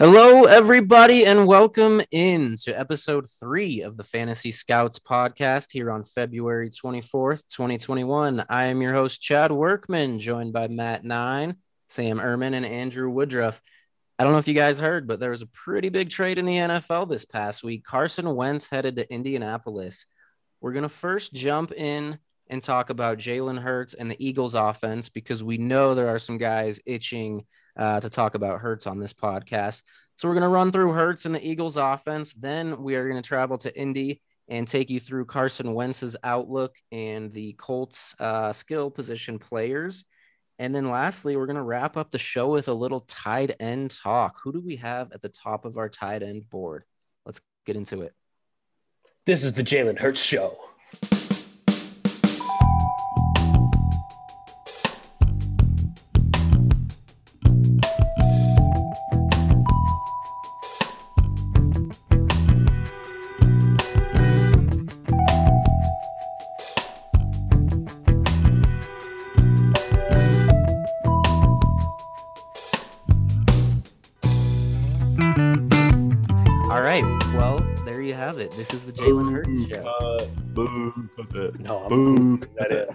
Hello, everybody, and welcome in to episode three of the Fantasy Scouts podcast here on February 24th, 2021. I am your host, Chad Workman, joined by Matt Nine, Sam Ehrman, and Andrew Woodruff. I don't know if you guys heard, but there was a pretty big trade in the NFL this past week. Carson Wentz headed to Indianapolis. We're going to first jump in and talk about Jalen Hurts and the Eagles offense because we know there are some guys itching uh, to talk about Hurts on this podcast. So we're going to run through Hurts and the Eagles offense. Then we are going to travel to Indy and take you through Carson Wentz's outlook and the Colts uh, skill position players. And then lastly, we're going to wrap up the show with a little tight end talk. Who do we have at the top of our tight end board? Let's get into it. This is the Jalen Hurts Show. This is the Jalen Hurts show. Uh, boo. No, boo. That it.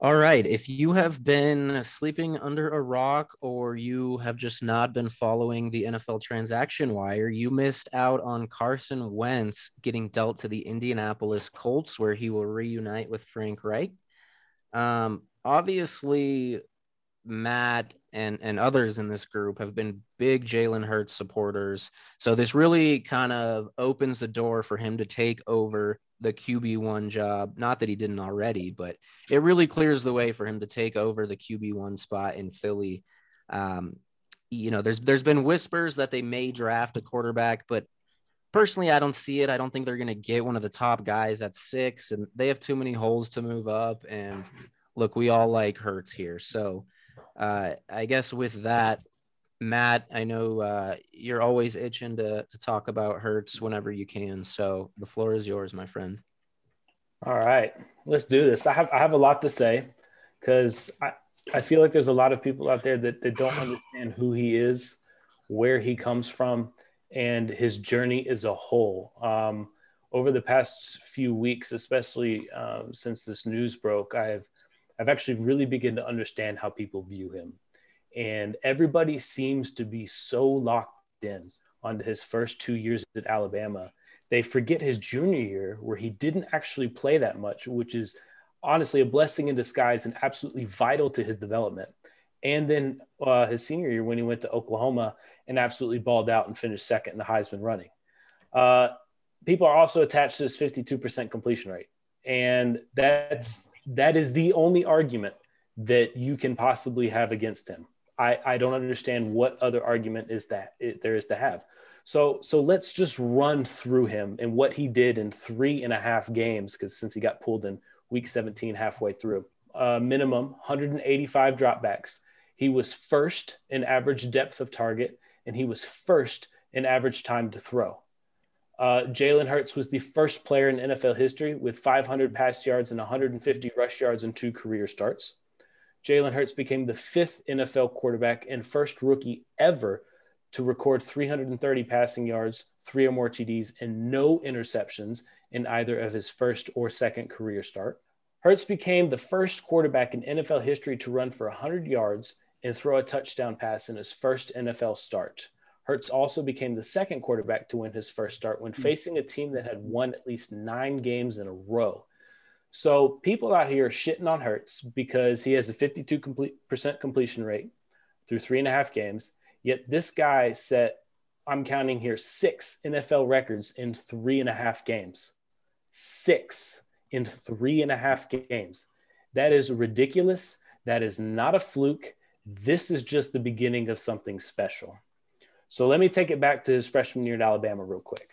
All right. If you have been sleeping under a rock or you have just not been following the NFL transaction wire, you missed out on Carson Wentz getting dealt to the Indianapolis Colts, where he will reunite with Frank Reich. Um, obviously, Matt and and others in this group have been big Jalen Hurts supporters. So this really kind of opens the door for him to take over the QB1 job. Not that he didn't already, but it really clears the way for him to take over the QB1 spot in Philly. Um, you know, there's there's been whispers that they may draft a quarterback, but personally, I don't see it. I don't think they're going to get one of the top guys at six, and they have too many holes to move up. And look, we all like Hurts here, so uh, I guess with that, Matt, I know uh, you're always itching to, to talk about Hurts whenever you can. So the floor is yours, my friend. All right, let's do this. I have I have a lot to say because I, I feel like there's a lot of people out there that, that don't understand who he is, where he comes from, and his journey as a whole. Um, over the past few weeks, especially um, since this news broke, I have I've actually really begun to understand how people view him. And everybody seems to be so locked in on his first two years at Alabama. They forget his junior year where he didn't actually play that much, which is honestly a blessing in disguise and absolutely vital to his development. And then uh, his senior year when he went to Oklahoma and absolutely balled out and finished second in the Heisman running. Uh, people are also attached to his 52% completion rate. And that's that is the only argument that you can possibly have against him. I, I don't understand what other argument is that it, there is to have. So so let's just run through him and what he did in three and a half games because since he got pulled in week 17 halfway through, uh, minimum 185 dropbacks. He was first in average depth of target and he was first in average time to throw. Uh, Jalen Hurts was the first player in NFL history with 500 pass yards and 150 rush yards in two career starts. Jalen Hurts became the fifth NFL quarterback and first rookie ever to record 330 passing yards, three or more TDs, and no interceptions in either of his first or second career start. Hurts became the first quarterback in NFL history to run for 100 yards and throw a touchdown pass in his first NFL start. Hurts also became the second quarterback to win his first start when hmm. facing a team that had won at least nine games in a row. So people out here are shitting on Hurts because he has a 52% complete, completion rate through three and a half games. Yet this guy set, I'm counting here, six NFL records in three and a half games. Six in three and a half games. That is ridiculous. That is not a fluke. This is just the beginning of something special. So let me take it back to his freshman year at Alabama real quick.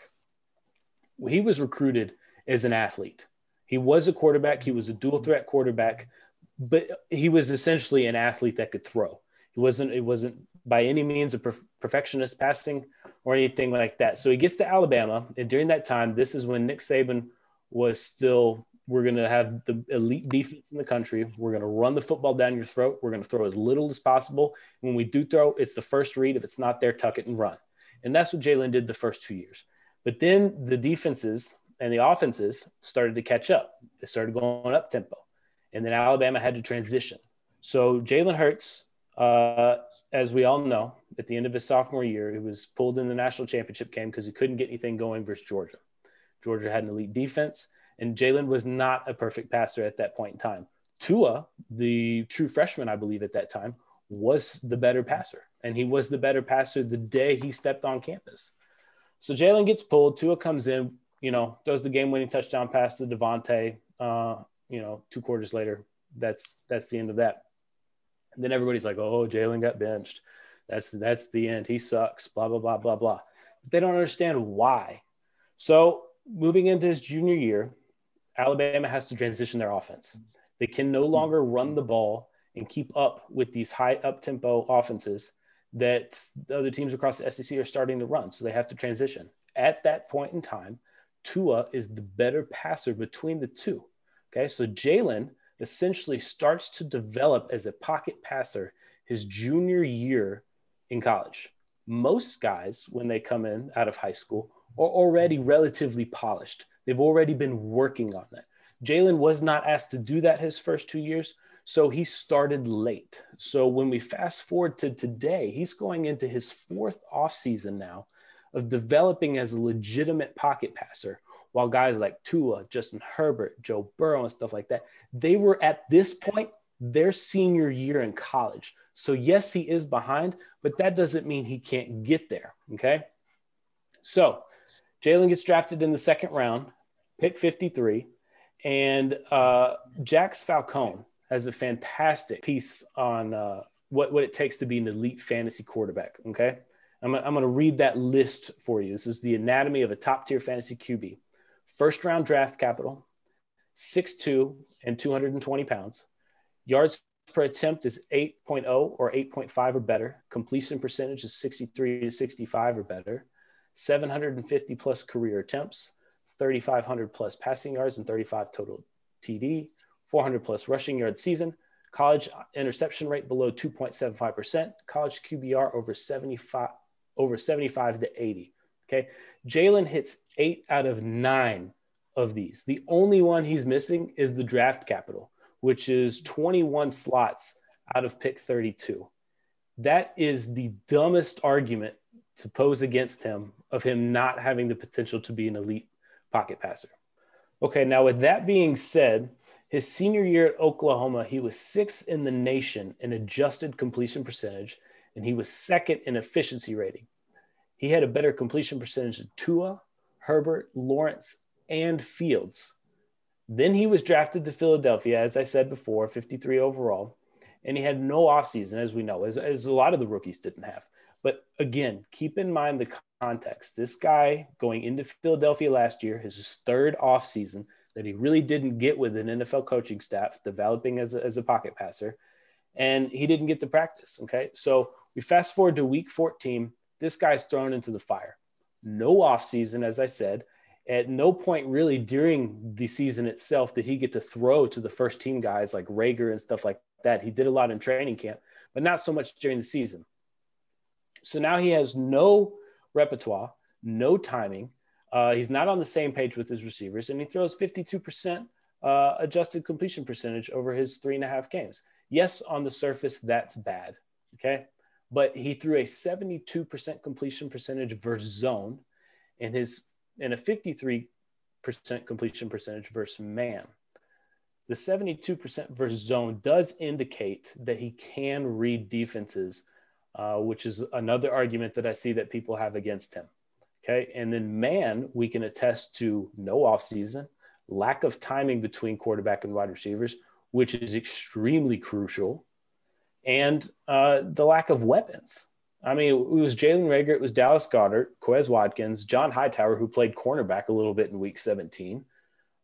He was recruited as an athlete. He was a quarterback. He was a dual threat quarterback, but he was essentially an athlete that could throw. He wasn't. It wasn't by any means a perfectionist passing or anything like that. So he gets to Alabama, and during that time, this is when Nick Saban was still We're going to have the elite defense in the country. We're going to run the football down your throat. We're going to throw as little as possible. When we do throw, it's the first read. If it's not there, tuck it and run. And that's what Jalen did the first two years. But then the defenses and the offenses started to catch up. They started going up tempo. And then Alabama had to transition. So Jalen Hurts, uh, as we all know, at the end of his sophomore year, he was pulled in the national championship game because he couldn't get anything going versus Georgia. Georgia had an elite defense, and Jalen was not a perfect passer at that point in time. Tua, the true freshman, I believe, at that time, was the better passer, and he was the better passer the day he stepped on campus. So Jalen gets pulled. Tua comes in, you know, throws the game-winning touchdown pass to DeVonta. Uh, you know, two quarters later, that's that's the end of that. And then everybody's like, "Oh, Jalen got benched. That's that's the end. He sucks." Blah blah blah blah blah. But they don't understand why. So moving into his junior year, Alabama has to transition their offense. They can no hmm. longer run the ball and keep up with these high up tempo offenses that the other teams across the SEC are starting to run. So they have to transition. At that point in time, Tua is the better passer between the two. Okay. So Jalen essentially starts to develop as a pocket passer his junior year in college. Most guys, when they come in out of high school, are already relatively polished. They've already been working on that. Jalen was not asked to do that his first two years, so he started late. So when we fast forward to today, he's going into his fourth offseason now of developing as a legitimate pocket passer. While guys like Tua, Justin Herbert, Joe Burrow, and stuff like that, they were at this point their senior year in college. So, yes, he is behind, but that doesn't mean he can't get there. Okay. So, Jalen gets drafted in the second round, pick 53. And uh, Jax Falcone has a fantastic piece on uh, what, what it takes to be an elite fantasy quarterback. Okay. I'm, I'm going to read that list for you. This is the anatomy of a top tier fantasy QB. First round draft capital, 6'2 and 220 pounds. Yards per attempt is 8.0 or 8.5 or better. Completion percentage is 63 to 65 or better. 750 plus career attempts, 3,500 plus passing yards, and 35 total TD, 400 plus rushing yard season. College interception rate below 2.75%. College QBR over 75 over 75 to 80. Okay, Jalen hits eight out of nine of these. The only one he's missing is the draft capital, which is 21 slots out of pick 32. That is the dumbest argument to pose against him of him not having the potential to be an elite pocket passer. Okay, now with that being said, his senior year at Oklahoma, he was sixth in the nation in adjusted completion percentage, and he was second in efficiency rating. He had a better completion percentage than Tua, Herbert, Lawrence, and Fields. Then he was drafted to Philadelphia, as I said before, 53 overall, and he had no offseason, as we know, as, as a lot of the rookies didn't have. But again, keep in mind the context. This guy going into Philadelphia last year, his third offseason that he really didn't get with an NFL coaching staff, developing as a, as a pocket passer, and he didn't get the practice. Okay. So we fast forward to week 14. This guy's thrown into the fire. No offseason, as I said. At no point really during the season itself did he get to throw to the first team guys like Reagor and stuff like that. He did a lot in training camp, but not so much during the season. So now he has no repertoire, no timing. Uh, he's not on the same page with his receivers, and he throws 52% uh, adjusted completion percentage over his three and a half games. Yes, on the surface, that's bad. Okay. But he threw a 72% completion percentage versus zone and his and a 53% completion percentage versus man. The 72% versus zone does indicate that he can read defenses uh, which is another argument that I see that people have against him. Okay. And then man, we can attest to no offseason, lack of timing between quarterback and wide receivers, which is extremely crucial, and uh, the lack of weapons. I mean, it was Jalen Reagor, it was Dallas Goedert, Quez Watkins, John Hightower, who played cornerback a little bit in week 17.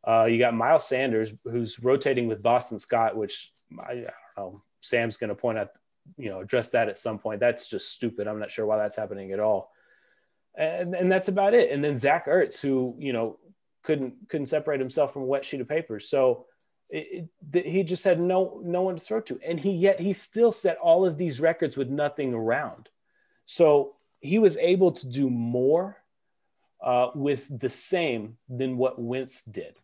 Uh, you got Miles Sanders, who's rotating with Boston Scott, which I, I don't know. Sam's going to point out you know address that at some point. That's just stupid. I'm not sure why that's happening at all. And, and that's about it. And then Zach Ertz, who you know couldn't couldn't separate himself from a wet sheet of paper. So it, it, he just had no no one to throw to, and he yet he still set all of these records with nothing around. So he was able to do more uh, with the same than what Wentz did,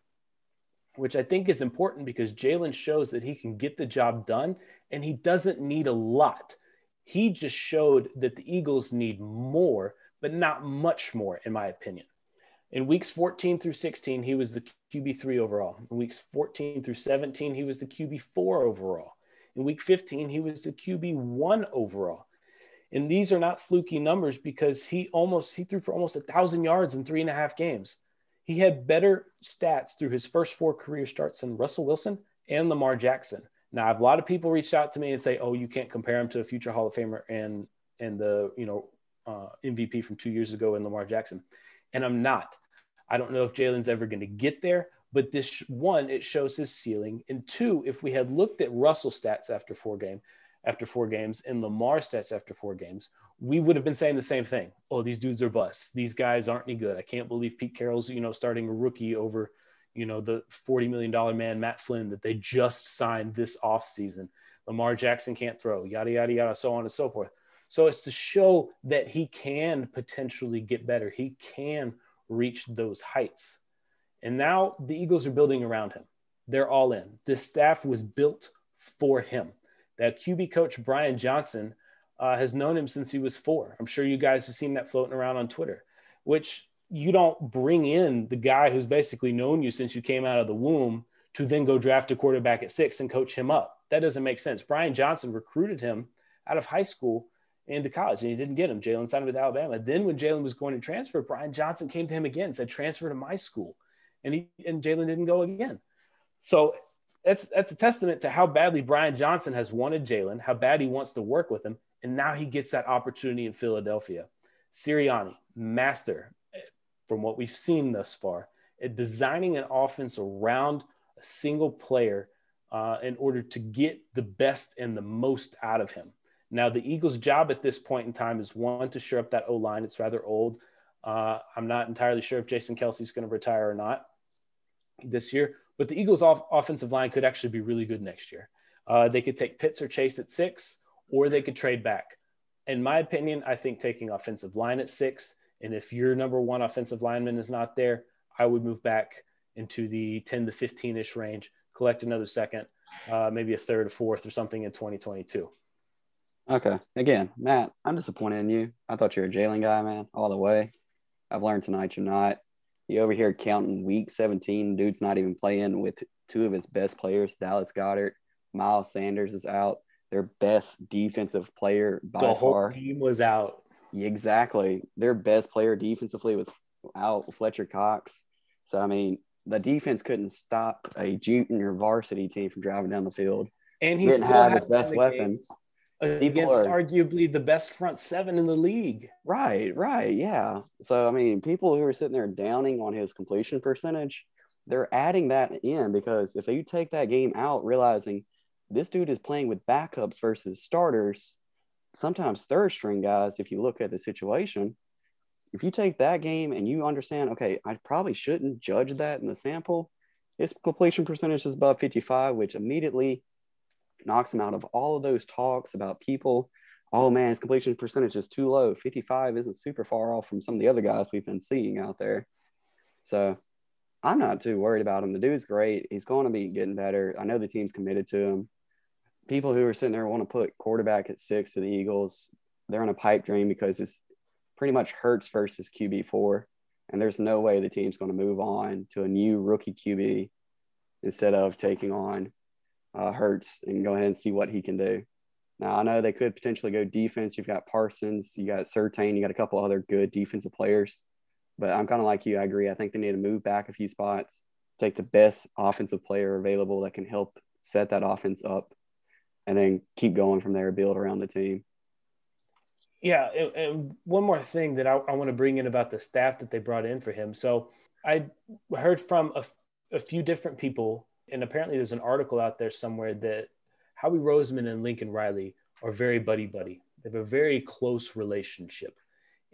which I think is important because Jalen shows that he can get the job done and he doesn't need a lot. He just showed that the Eagles need more, but not much more, in my opinion. In weeks 14 through 16, he was the QB3 overall. In weeks 14 through 17, he was the QB4 overall. In week 15, he was the QB1 overall. And these are not fluky numbers because he almost he threw for almost a thousand yards in three and a half games. He had better stats through his first four career starts than Russell Wilson and Lamar Jackson. Now, a lot of people reached out to me and say, "Oh, you can't compare him to a future Hall of Famer and and the you know uh, MVP from two years ago in Lamar Jackson," and I'm not. I don't know if Jalen's ever going to get there, but this one it shows his ceiling, and two, if we had looked at Russell stats after four game, after four games and Lamar stats after four games, we would have been saying the same thing. Oh, these dudes are busts. These guys aren't any good. I can't believe Pete Carroll's, you know, starting a rookie over, you know, the $40 million man, Matt Flynn, that they just signed this offseason. Lamar Jackson can't throw, yada, yada, yada, so on and so forth. So it's to show that he can potentially get better. He can reach those heights. And now the Eagles are building around him. They're all in. This staff was built for him that QB coach Brian Johnson uh, has known him since he was four. I'm sure you guys have seen that floating around on Twitter, which you don't bring in the guy who's basically known you since you came out of the womb to then go draft a quarterback at six and coach him up. That doesn't make sense. Brian Johnson recruited him out of high school into college and he didn't get him. Jalen signed with Alabama. Then when Jalen was going to transfer, Brian Johnson came to him again said, transfer to my school. And he and Jalen didn't go again. So that's that's a testament to how badly Brian Johnson has wanted Jalen, how bad he wants to work with him, and now he gets that opportunity in Philadelphia. Sirianni, master, from what we've seen thus far, at designing an offense around a single player uh, in order to get the best and the most out of him. Now, the Eagles' job at this point in time is one to shore up that O line. It's rather old. Uh, I'm not entirely sure if Jason Kelce's going to retire or not this year. But the Eagles' off- offensive line could actually be really good next year. Uh, they could take Pitts or Chase at six, or they could trade back. In my opinion, I think taking offensive line at six, and if your number one offensive lineman is not there, I would move back into the 10 to 15 ish range, collect another second, uh, maybe a third fourth or something in 2022. Okay. Again, Matt, I'm disappointed in you. I thought you were a Jalen guy, man, all the way. I've learned tonight you're not. You over here counting week 17, dude's not even playing with two of his best players, Dallas Goedert, Miles Sanders is out. Their best defensive player by the whole far. team was out. Exactly. Their best player defensively was out, Fletcher Cox. So I mean, the defense couldn't stop a junior varsity team from driving down the field. And he didn't still have his best weapons against are, arguably the best front seven in the league. Right, right, yeah. So I mean, people who are sitting there downing on his completion percentage, they're adding that in because if you take that game out, realizing this dude is playing with backups versus starters, sometimes third string guys. If you look at the situation, if you take that game and you understand, okay, I probably shouldn't judge that in the sample. His completion percentage is above 55, which immediately knocks him out of all of those talks about people. Oh man, his completion percentage is too low. 55 isn't super far off from some of the other guys we've been seeing out there. So I'm not too worried about him. The dude's great. He's going to be getting better. I know the team's committed to him. People who are sitting there want to put quarterback at six to the Eagles, they're in a pipe dream because it's pretty much Hurts versus QB4. And there's no way the team's going to move on to a new rookie QB instead of taking on uh, Hurts and go ahead and see what he can do. Now I know they could potentially go defense. You've got Parsons, you got Surtain, you got a couple other good defensive players. But I'm kind of like you. I agree. I think they need to move back a few spots, take the best offensive player available that can help set that offense up, and then keep going from there. Build around the team. Yeah, and, and one more thing that I, I, want to bring in about the staff that they brought in for him. So I heard from a, a few different people and apparently there's an article out there somewhere that Howie Roseman and Lincoln Riley are very buddy buddy. They have a very close relationship.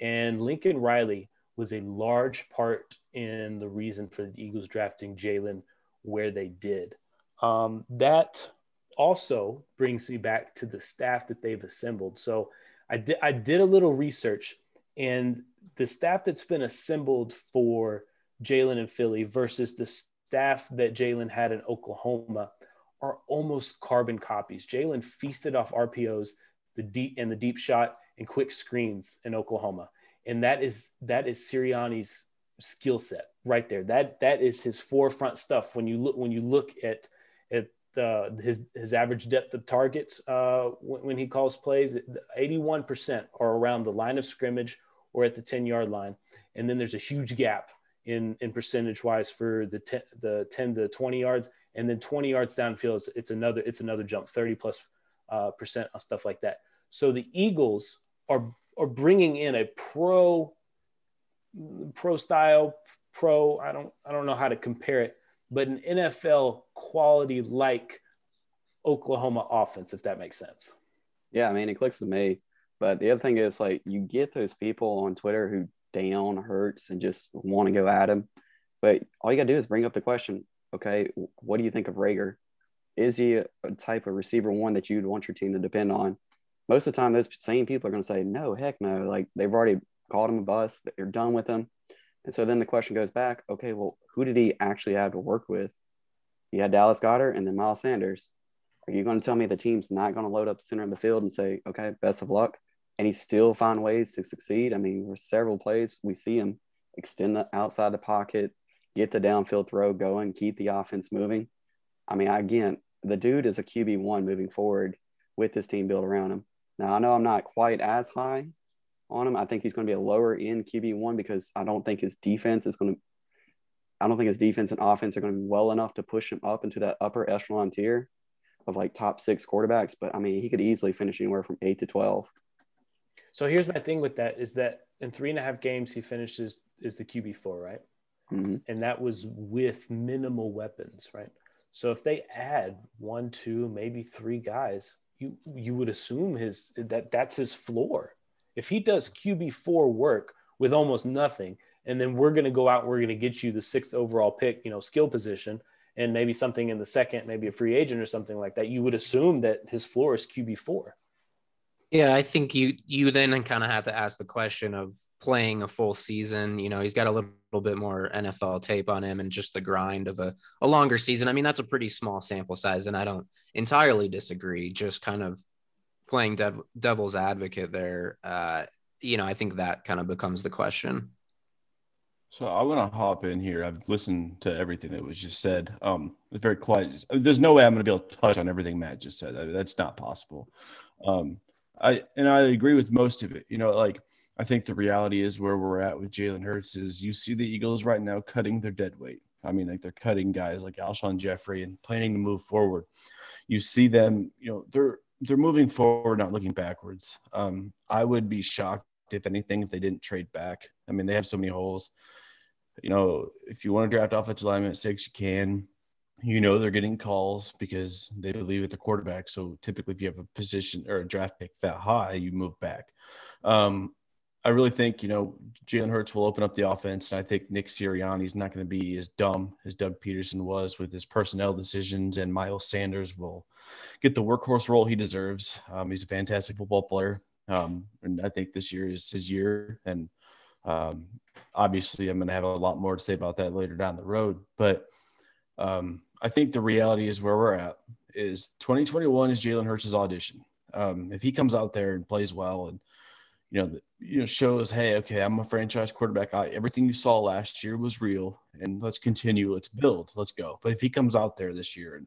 And Lincoln Riley was a large part in the reason for the Eagles drafting Jalen where they did. Um, that also brings me back to the staff that they've assembled. So I did I did a little research, and the staff that's been assembled for Jalen and Philly versus the staff that Jalen had in Oklahoma are almost carbon copies. Jalen feasted off RPOs, the deep and the deep shot and quick screens in Oklahoma, and that is that is Sirianni's skill set right there. That that is his forefront stuff. When you look when you look at at uh, his his average depth of targets uh, when, when, he calls plays, 81% are around the line of scrimmage or at the 10 yard line, and then there's a huge gap in in percentage wise for the 10, the 10 to 20 yards, and then 20 yards downfield, it's, it's another it's another jump, 30 plus uh, percent on stuff like that. So the Eagles are are bringing in a pro pro style pro. I don't I don't know how to compare it but an NFL quality like Oklahoma offense, if that makes sense. Yeah, I mean, it clicks with me. But the other thing is, like, you get those people on Twitter who down Hurts and just want to go at him. But all you got to do is bring up the question okay, what do you think of Reagor? Is he a type of receiver one that you'd want your team to depend on? Most of the time, those same people are going to say, no, heck no. Like, they've already called him a bust, they're done with him. And so then the question goes back okay, well, who did he actually have to work with? He had Dallas Goedert and then Miles Sanders. Are you going to tell me the team's not going to load up center of the field and say, okay, best of luck? And he still find ways to succeed. I mean, there's several plays we see him extend the outside the pocket, get the downfield throw going, keep the offense moving. I mean, again, the dude is a QB one moving forward with this team built around him. Now I know I'm not quite as high on him. I think he's going to be a lower end QB one because I don't think his defense is going to. I don't think his defense and offense are going to be well enough to push him up into that upper echelon tier of like top six quarterbacks. But I mean, he could easily finish anywhere from eight to twelve. So here's my thing with that is that in three and a half games he finishes is the QB four, right? Mm-hmm. And that was with minimal weapons, right? So if they add one, two, maybe three guys, you you would assume his that that's his floor. If he does QB4 work with almost nothing, and then we're going to go out, we're going to get you the sixth overall pick, you know, skill position, and maybe something in the second, maybe a free agent or something like that, you would assume that his floor is QB4. Yeah, I think you you then kind of have to ask the question of playing a full season. You know, he's got a little, little bit more NFL tape on him and just the grind of a, a longer season. I mean, that's a pretty small sample size, and I don't entirely disagree. Just kind of playing dev- devil's advocate there, uh, you know, I think that kind of becomes the question. So I want to hop in here. I've listened to everything that was just said. Um, it's very quiet. There's no way I'm going to be able to touch on everything Matt just said. That's not possible. Um, I and I agree with most of it. You know, like I think the reality is where we're at with Jalen Hurts is you see the Eagles right now cutting their dead weight. I mean, like they're cutting guys like Alshon Jeffery and planning to move forward. You see them, you know, they're they're moving forward, not looking backwards. Um, I would be shocked if anything if they didn't trade back. I mean, they have so many holes. You know, if you want to draft offensive lineman at six, you can. You know they're getting calls because they believe at the quarterback. So typically, if you have a position or a draft pick that high, you move back. Um, I really think you know Jalen Hurts will open up the offense, and I think Nick Sirianni is not going to be as dumb as Doug Pederson was with his personnel decisions, and Miles Sanders will get the workhorse role he deserves. Um, he's a fantastic football player, um, and I think this year is his year. And um, obviously, I'm going to have a lot more to say about that later down the road. But um, I think the reality is where we're at is 2021 is Jalen Hurts' audition. Um, if he comes out there and plays well and you know, you know, shows, hey, okay, I'm a franchise quarterback. I, everything you saw last year was real, and let's continue. Let's build. Let's go. But if he comes out there this year and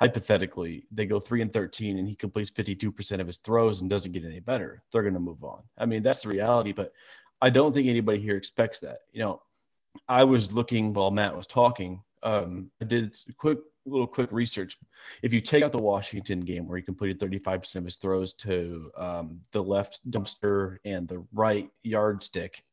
hypothetically they go three and 13 and he completes 52% of his throws and doesn't get any better, they're going to move on. I mean, that's the reality, but I don't think anybody here expects that. You know, I was looking while Matt was talking. Um, I did a quick little quick research. If you take out the Washington game where he completed 35% of his throws to um, the left dumpster and the right yardstick,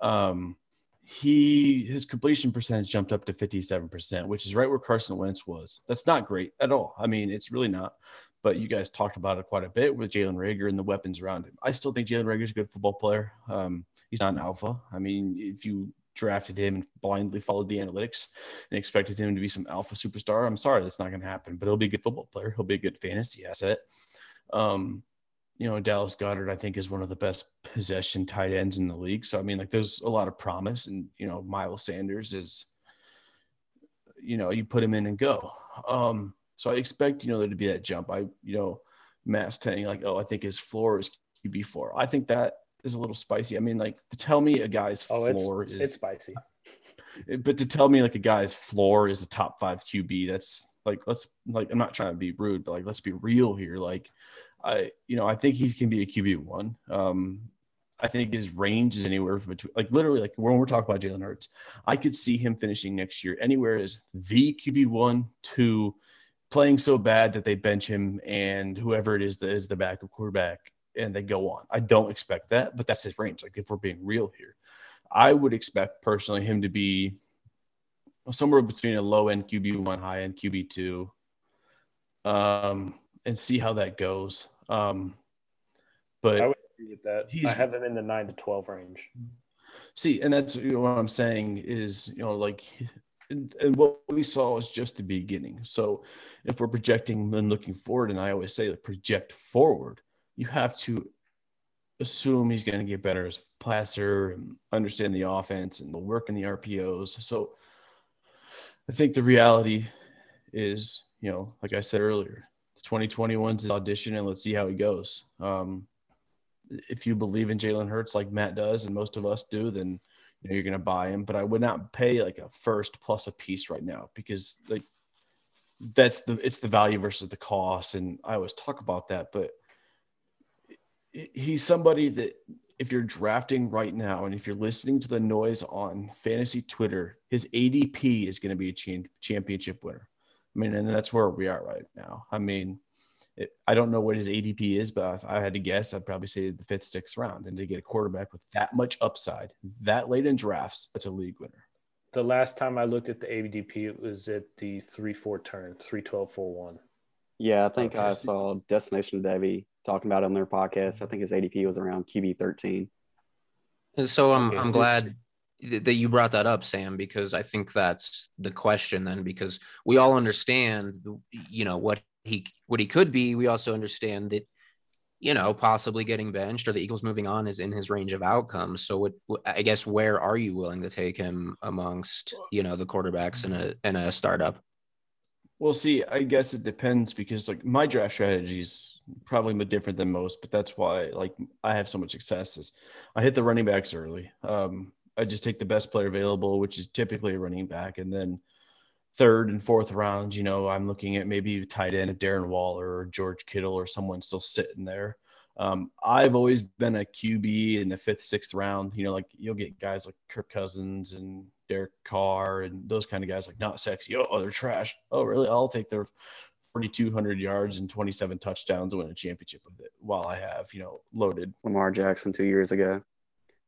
um, he his completion percentage jumped up to 57%, which is right where Carson Wentz was. That's not great at all. I mean, it's really not. but you guys talked about it quite a bit with Jalen Reagor and the weapons around him. I still think Jalen Reagor is a good football player. Um, he's not an alpha. I mean, if you drafted him and blindly followed the analytics and expected him to be some alpha superstar, I'm sorry, that's not going to happen. But he'll be a good football player. He'll be a good fantasy asset. Um, you know, Dallas Goedert, I think, is one of the best possession tight ends in the league. So, I mean, like, there's a lot of promise. And, you know, Miles Sanders is, you know, you put him in and go. Um, so I expect, you know, there to be that jump. I, you know, Mass telling like, oh, I think his floor is QB4. I think that is a little spicy. I mean, like to tell me a guy's oh, floor it's, is it's spicy. But to tell me like a guy's floor is a top five QB, that's like let's like I'm not trying to be rude, but like let's be real here. Like I, you know, I think he can be a QB one. Um, I think his range is anywhere from between, like literally, like when we're talking about Jalen Hurts, I could see him finishing next year anywhere as the QB one to playing so bad that they bench him and whoever it is that is the backup quarterback and they go on. I don't expect that, but that's his range. Like if we're being real here, I would expect personally him to be somewhere between a low end QB one, high end QB two, um, and see how that goes. Um, but I would agree with that. I have him in the nine to twelve range. See, and that's you know, what I'm saying is you know like and, and, what we saw was just the beginning. So if we're projecting and looking forward, and I always say like project forward, you have to assume he's going to get better as a passer and understand the offense and the work in the RPOs. So I think the reality is, you know, like I said earlier, 2021's his audition and let's see how he goes. Um, if you believe in Jalen Hurts like Matt does and most of us do, then you know, you're going to buy him. But I would not pay like a first plus a piece right now because like that's the it's the value versus the cost, and I always talk about that. But he's somebody that if you're drafting right now and if you're listening to the noise on fantasy Twitter, his ADP is going to be a championship winner. I mean, and that's where we are right now. I mean, it, I don't know what his ADP is, but if I had to guess, I'd probably say the fifth, sixth round. And to get a quarterback with that much upside that late in drafts, that's a league winner. The last time I looked at the ADP, it was at the 3 4 turn, 3 12 4 1. Yeah, I think okay. I saw Destination Devy talking about it on their podcast. I think his ADP was around QB 13. So I'm, okay. I'm glad that you brought that up, Sam, because I think that's the question then, because we all understand, you know, what he what he could be. We also understand that you know possibly getting benched or the Eagles moving on is in his range of outcomes. So what I guess where are you willing to take him amongst you know the quarterbacks in a in a startup? Well, see, I guess it depends because like my draft strategy is probably different than most, but that's why like I have so much success is I hit the running backs early. Um, I just take the best player available, which is typically a running back, and then third and fourth rounds, you know, I'm looking at maybe tight end of Darren Waller or George Kittle or someone still sitting there. Um, I've always been a QB in the fifth, sixth round. You know, like you'll get guys like Kirk Cousins and Derek Carr and those kind of guys, like not sexy. Oh, they're trash. Oh, really? I'll take their 4,200 yards and 27 touchdowns to win a championship with it while I have, you know, loaded. Lamar Jackson two years ago,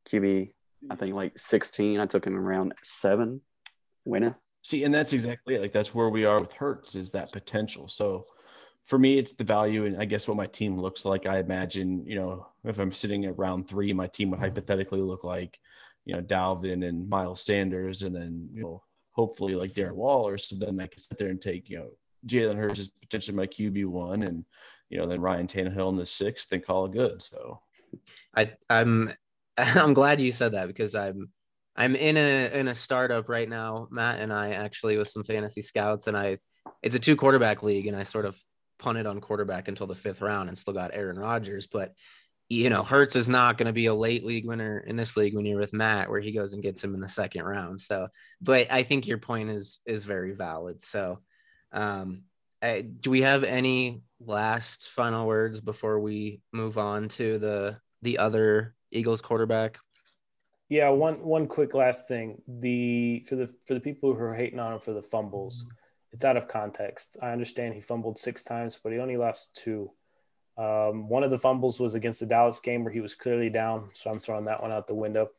QB, I think like 16. I took him around seven, winner. See, and that's exactly it. Like that's where we are with Hurts is that potential. So for me, it's the value, and I guess what my team looks like. I imagine, you know, if I'm sitting at round three, my team would hypothetically look like, you know, Dalvin and Miles Sanders, and then you know, hopefully like Darren Waller. So then I can sit there and take, you know, Jalen Hurts is potentially my QB one, and you know, then Ryan Tannehill in the sixth, and call it good. So, I I'm I'm glad you said that because I'm I'm in a in a startup right now, Matt and I actually with some fantasy scouts, and I it's a two quarterback league, and I sort of punted on quarterback until the fifth round and still got Aaron Rodgers, but you know, Hurts is not going to be a late league winner in this league when you're with Matt, where he goes and gets him in the second round. So, but I think your point is is very valid. So, um, I, do we have any last final words before we move on to the the other Eagles quarterback yeah, one one quick last thing. The for the for the people who are hating on him for the fumbles, it's out of context. I understand he fumbled six times, but he only lost two. Um, one of the fumbles was against the Dallas game where he was clearly down, so I'm throwing that one out the window.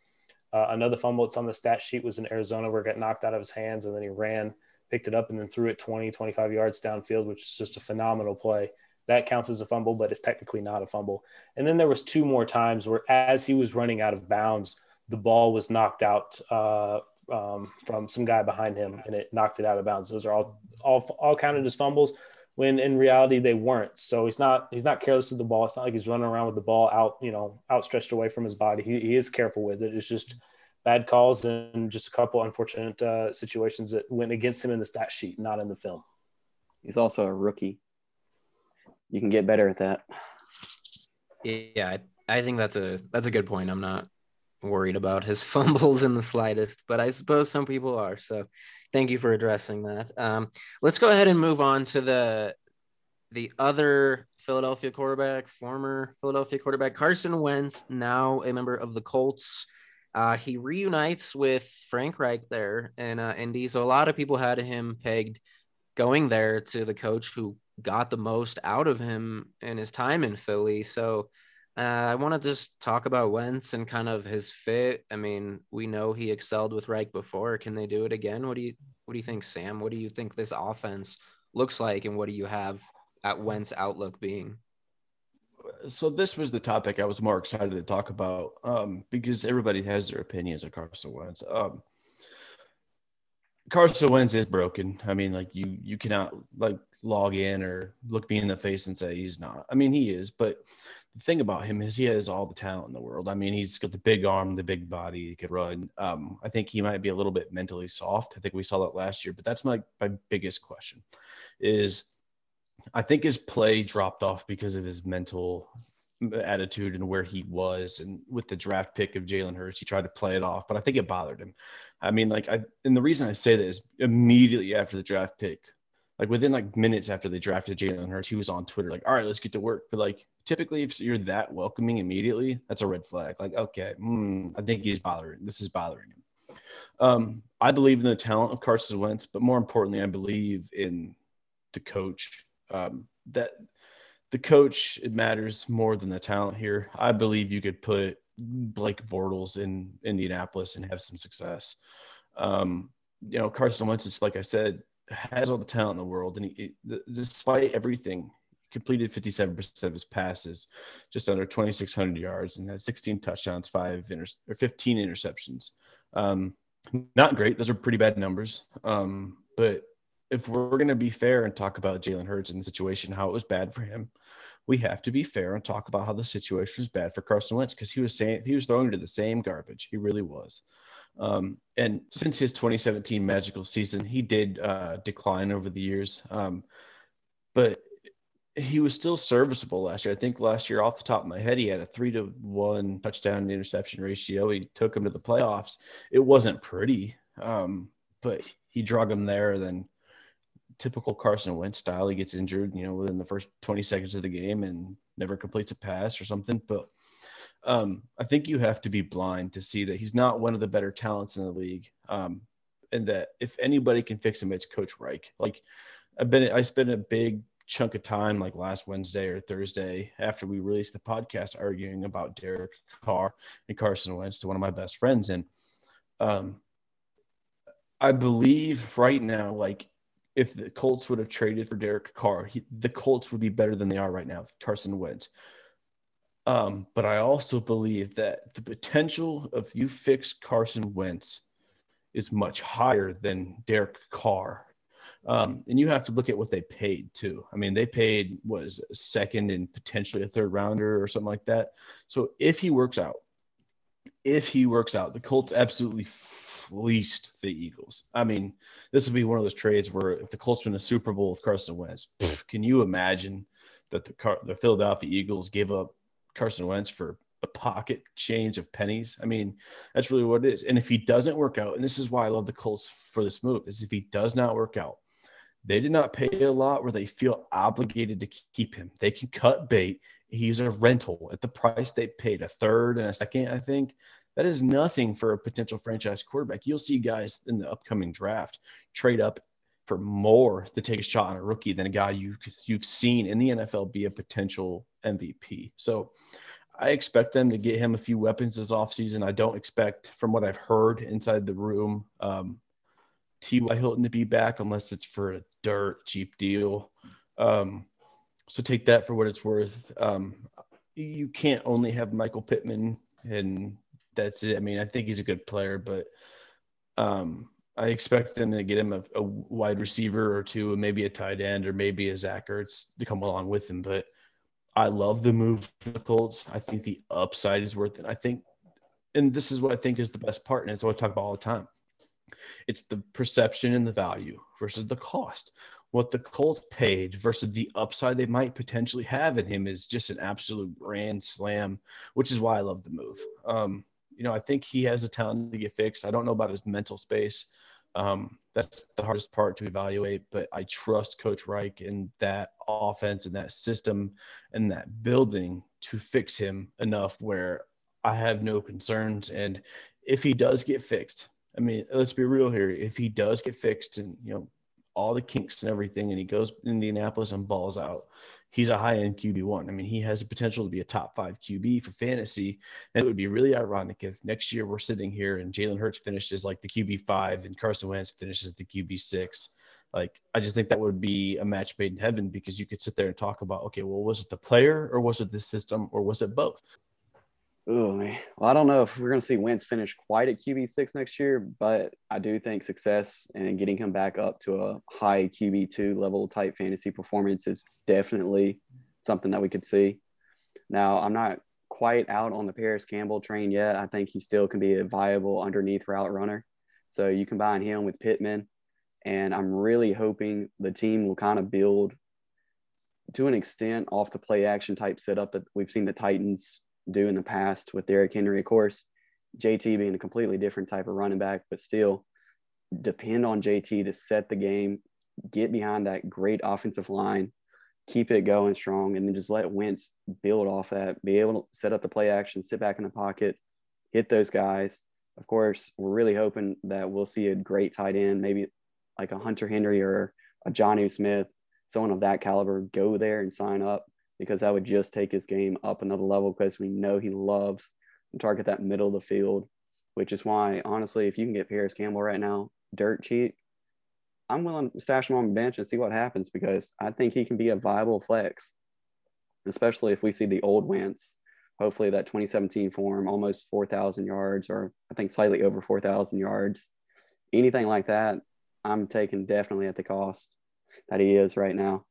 Uh, another fumble that's on the stat sheet was in Arizona where it got knocked out of his hands and then he ran, picked it up, and then threw it 20, 25 yards downfield, which is just a phenomenal play. that counts as a fumble, but it's technically not a fumble. And then there was two more times where, as he was running out of bounds, the ball was knocked out uh, um, from some guy behind him, and it knocked it out of bounds. Those are all all all counted as fumbles, when in reality they weren't. So he's not he's not careless with the ball. It's not like he's running around with the ball out you know outstretched away from his body. He, he is careful with it. It's just bad calls and just a couple unfortunate uh, situations that went against him in the stat sheet, not in the film. He's also a rookie. You can get better at that. Yeah, I, I think that's a that's a good point. I'm not worried about his fumbles in the slightest, but I suppose some people are. So thank you for addressing that. Um, let's go ahead and move on to the the other Philadelphia quarterback, former Philadelphia quarterback Carson Wentz, now a member of the Colts. Uh, he reunites with Frank Reich there in uh, Indy. So a lot of people had him pegged going there to the coach who got the most out of him in his time in Philly. So uh, I want to just talk about Wentz and kind of his fit. I mean, we know he excelled with Reich before. Can they do it again? What do you What do you think, Sam? What do you think this offense looks like, and what do you have at Wentz outlook being? So this was the topic I was more excited to talk about um, because everybody has their opinions of Carson Wentz. Um, Carson Wentz is broken. I mean, like you you cannot like log in or look me in the face and say he's not. I mean, he is, but the thing about him is he has all the talent in the world. I mean, he's got the big arm, the big body, he could run. Um, I think he might be a little bit mentally soft. I think we saw that last year, but that's my my biggest question is I think his play dropped off because of his mental attitude and where he was and with the draft pick of Jalen Hurts, he tried to play it off, but I think it bothered him. I mean, like I and the reason I say that is immediately after the draft pick, like within like minutes after they drafted Jalen Hurts, he was on Twitter like, "All right, let's get to work." But like typically, if you're that welcoming immediately, that's a red flag. Like, okay, mm, I think he's bothering. This is bothering him. Um, I believe in the talent of Carson Wentz, but more importantly, I believe in the coach. Um, that the coach it matters more than the talent here. I believe you could put Blake Bortles in Indianapolis and have some success. Um, you know, Carson Wentz is like I said, has all the talent in the world, and he, despite everything, completed 57% of his passes, just under 2,600 yards, and has 16 touchdowns, five inter- or 15 interceptions. Um, not great; those are pretty bad numbers. Um, but if we're going to be fair and talk about Jalen Hurts and the situation, how it was bad for him, we have to be fair and talk about how the situation was bad for Carson Wentz because he was saying he was throwing into the same garbage. He really was. Um, and since his 2017 magical season, he did uh, decline over the years. Um, but he was still serviceable last year. I think last year, off the top of my head, he had a three to one touchdown interception ratio. He took him to the playoffs. It wasn't pretty, um, but he drug him there. Then, typical Carson Wentz style, he gets injured, you know, within the first 20 seconds of the game and never completes a pass or something. But um, I think you have to be blind to see that he's not one of the better talents in the league. Um, and that if anybody can fix him, it's Coach Reich. Like I've been, I spent a big chunk of time, like last Wednesday or Thursday, after we released the podcast, arguing about Derek Carr and Carson Wentz to one of my best friends, and um, I believe right now, like if the Colts would have traded for Derek Carr, he, the Colts would be better than they are right now. Carson Wentz. Um, but I also believe that the potential of you fix Carson Wentz is much higher than Derek Carr. Um, and you have to look at what they paid too. I mean, they paid was second and potentially a third rounder or something like that. So if he works out, if he works out, the Colts absolutely fleeced the Eagles. I mean, this would be one of those trades where if the Colts win a Super Bowl with Carson Wentz, can you imagine that the the Philadelphia Eagles give up Carson Wentz for a pocket change of pennies. I mean, that's really what it is. And if he doesn't work out, and this is why I love the Colts for this move, is if he does not work out, they did not pay a lot where they feel obligated to keep him. They can cut bait. He's a rental at the price they paid, a third and a second, I think. That is nothing for a potential franchise quarterback. You'll see guys in the upcoming draft trade up for more to take a shot on a rookie than a guy you you've seen in the NFL be a potential MVP. So I expect them to get him a few weapons this offseason. I don't expect, from what I've heard inside the room, um, T.Y. Hilton to be back unless it's for a dirt cheap deal. Um, so take that for what it's worth. Um, you can't only have Michael Pittman and that's it. I mean, I think he's a good player, but um, I expect them to get him a, a, wide receiver or two, and maybe a tight end, or maybe a Zach Ertz to come along with him. But I love the move for the Colts. I think the upside is worth it. I think, and this is what I think is the best part, and it's what I talk about all the time. It's the perception and the value versus the cost. What the Colts paid versus the upside they might potentially have in him is just an absolute grand slam, which is why I love the move. Um, you know, I think he has the talent to get fixed. I don't know about his mental space. Um, that's the hardest part to evaluate, but I trust Coach Reich and that offense and that system and that building to fix him enough where I have no concerns. And if he does get fixed, I mean, let's be real here. If he does get fixed and, you know, all the kinks and everything, and he goes to Indianapolis and balls out, he's a high end QB one. I mean, he has the potential to be a top five QB for fantasy. And it would be really ironic if next year we're sitting here and Jalen Hurts finishes like the QB five and Carson Wentz finishes the QB six. Like, I just think that would be a match made in heaven because you could sit there and talk about, okay, well, was it the player or was it the system or was it both? Oh man. Well, I don't know if we're going to see Wentz finish quite at QB six next year, but I do think success and getting him back up to a high QB two level type fantasy performance is definitely something that we could see. Now, I'm not quite out on the Parris Campbell train yet. I think he still can be a viable underneath route runner. So you combine him with Pittman, and I'm really hoping the team will kind of build to an extent off the play action type setup that we've seen the Titans do in the past with Derrick Henry, of course. JT being a completely different type of running back, but still depend on JT to set the game, get behind that great offensive line, keep it going strong, and then just let Wentz build off that, be able to set up the play action, sit back in the pocket, hit those guys. Of course, we're really hoping that we'll see a great tight end, maybe like a Hunter Henry or a Jonnu Smith, someone of that caliber, go there and sign up because that would just take his game up another level because we know he loves to target that middle of the field, which is why, honestly, if you can get Parris Campbell right now, dirt cheap, I'm willing to stash him on the bench and see what happens because I think he can be a viable flex, especially if we see the old Wentz. Hopefully, that 2017 form, almost 4,000 yards, or I think slightly over 4,000 yards. Anything like that, I'm taking definitely at the cost that he is right now.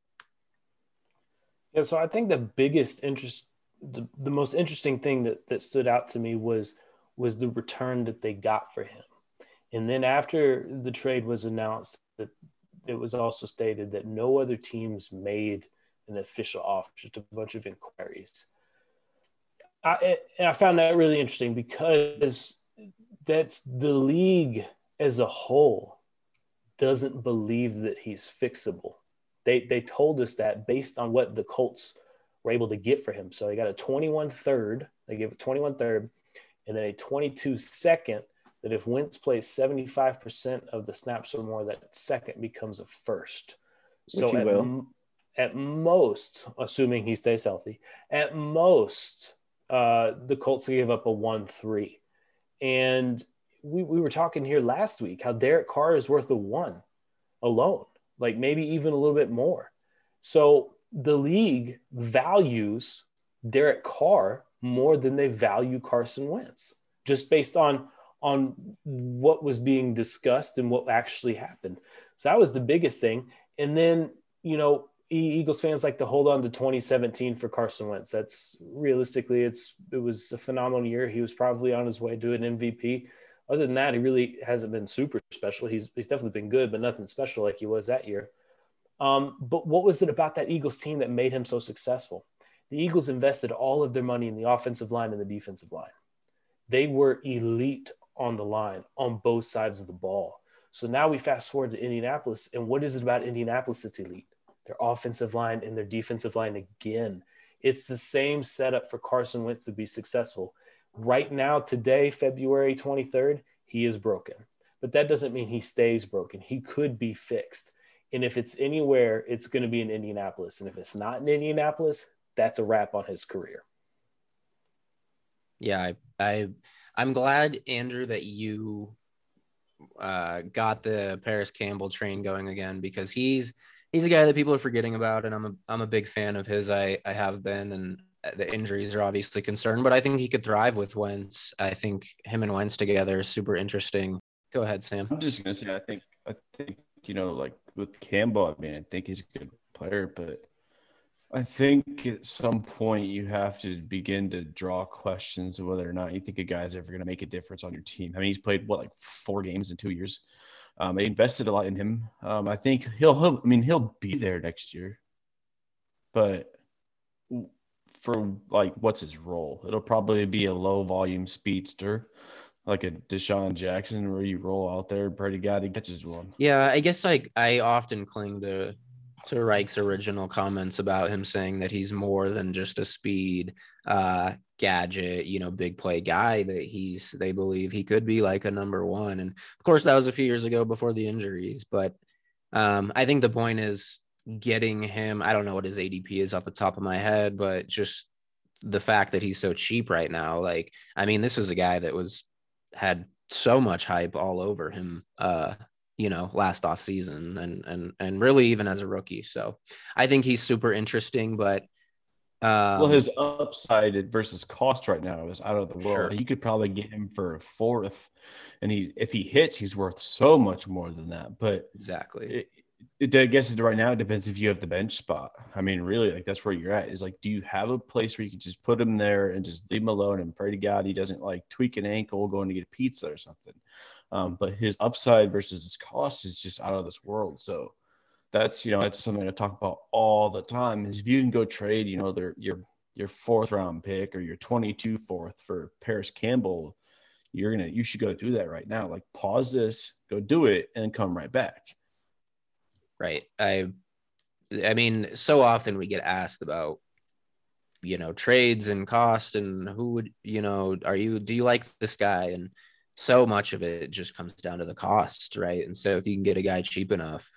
Yeah, so I think the biggest interest, the, the most interesting thing that, that stood out to me was was the return that they got for him. And then after the trade was announced, that it was also stated that no other teams made an official offer, just a bunch of inquiries. I, and I found that really interesting because that's the league as a whole doesn't believe that he's fixable. They they told us that based on what the Colts were able to get for him. So they got a 21 third, they gave a 21 third, and then a 22 second. That if Wentz plays 75% of the snaps or more, that second becomes a first. So at, m- at, most, assuming he stays healthy, at most, uh, the Colts gave up a 1 3. And we, we were talking here last week how Derek Carr is worth a one alone like maybe even a little bit more. So the league values Derek Carr more than they value Carson Wentz, just based on on what was being discussed and what actually happened. So that was the biggest thing. And then, you know, Eagles fans like to hold on to 2017 for Carson Wentz. That's realistically, it's it was a phenomenal year. He was probably on his way to an MVP other than that, he really hasn't been super special. He's he's definitely been good, but nothing special like he was that year. Um, but what was it about that Eagles team that made him so successful? The Eagles invested all of their money in the offensive line and the defensive line. They were elite on the line on both sides of the ball. So now we fast forward to Indianapolis, and what is it about Indianapolis that's elite? Their offensive line and their defensive line again. It's the same setup for Carson Wentz to be successful right now, today, February 23rd, he is broken. But that doesn't mean he stays broken. He could be fixed. And if it's anywhere, it's going to be in Indianapolis. And if it's not in Indianapolis, that's a wrap on his career. Yeah, I, I I'm glad, Andrew, that you uh, got the Parris Campbell train going again because he's he's a guy that people are forgetting about, and I'm a I'm a big fan of his. I I have been, and the injuries are obviously concerned, but I think he could thrive with Wentz. I think him and Wentz together is super interesting. Go ahead, Sam. I'm just gonna say I think I think you know like with Campbell, I mean I think he's a good player, but I think at some point you have to begin to draw questions of whether or not you think a guy's ever going to make a difference on your team. I mean, he's played what like four games in two years. Um, they invested a lot in him. Um, I think he'll, he'll, I mean, he'll be there next year, but for like, what's his role? It'll probably be a low volume speedster, like a DeSean Jackson, where you roll out there, pray to God he catches one. Yeah, I guess like I often cling to to Reich's original comments about him saying that he's more than just a speed uh, gadget, you know, big play guy. That he's they believe he could be like a number one, and of course that was a few years ago before the injuries. But um, I think the point is getting him. I don't know what his ADP is off the top of my head, but just the fact that he's so cheap right now. Like, I mean, this is a guy that was had so much hype all over him uh you know last off season and and and really even as a rookie so i think he's super interesting but um, well his upside versus cost right now is out of the world sure. you could probably get him for a fourth and he if he hits he's worth so much more than that but exactly it, it, I guess right now it depends if you have the bench spot. I mean, really, like that's where you're at. Is like, do you have a place where you can just put him there and just leave him alone and pray to God he doesn't like tweak an ankle going to get pizza or something? Um, but his upside versus his cost is just out of this world. So that's you know that's something I talk about all the time. Is if you can go trade, you know, their your your fourth round pick or your 22 fourth for Parris Campbell, you're gonna you should go do that right now. Like pause this, go do it, and come right back. Right. I I mean, so often we get asked about you know trades and cost and who would you know are you do you like this guy and so much of it just comes down to the cost, right? And so if you can get a guy cheap enough,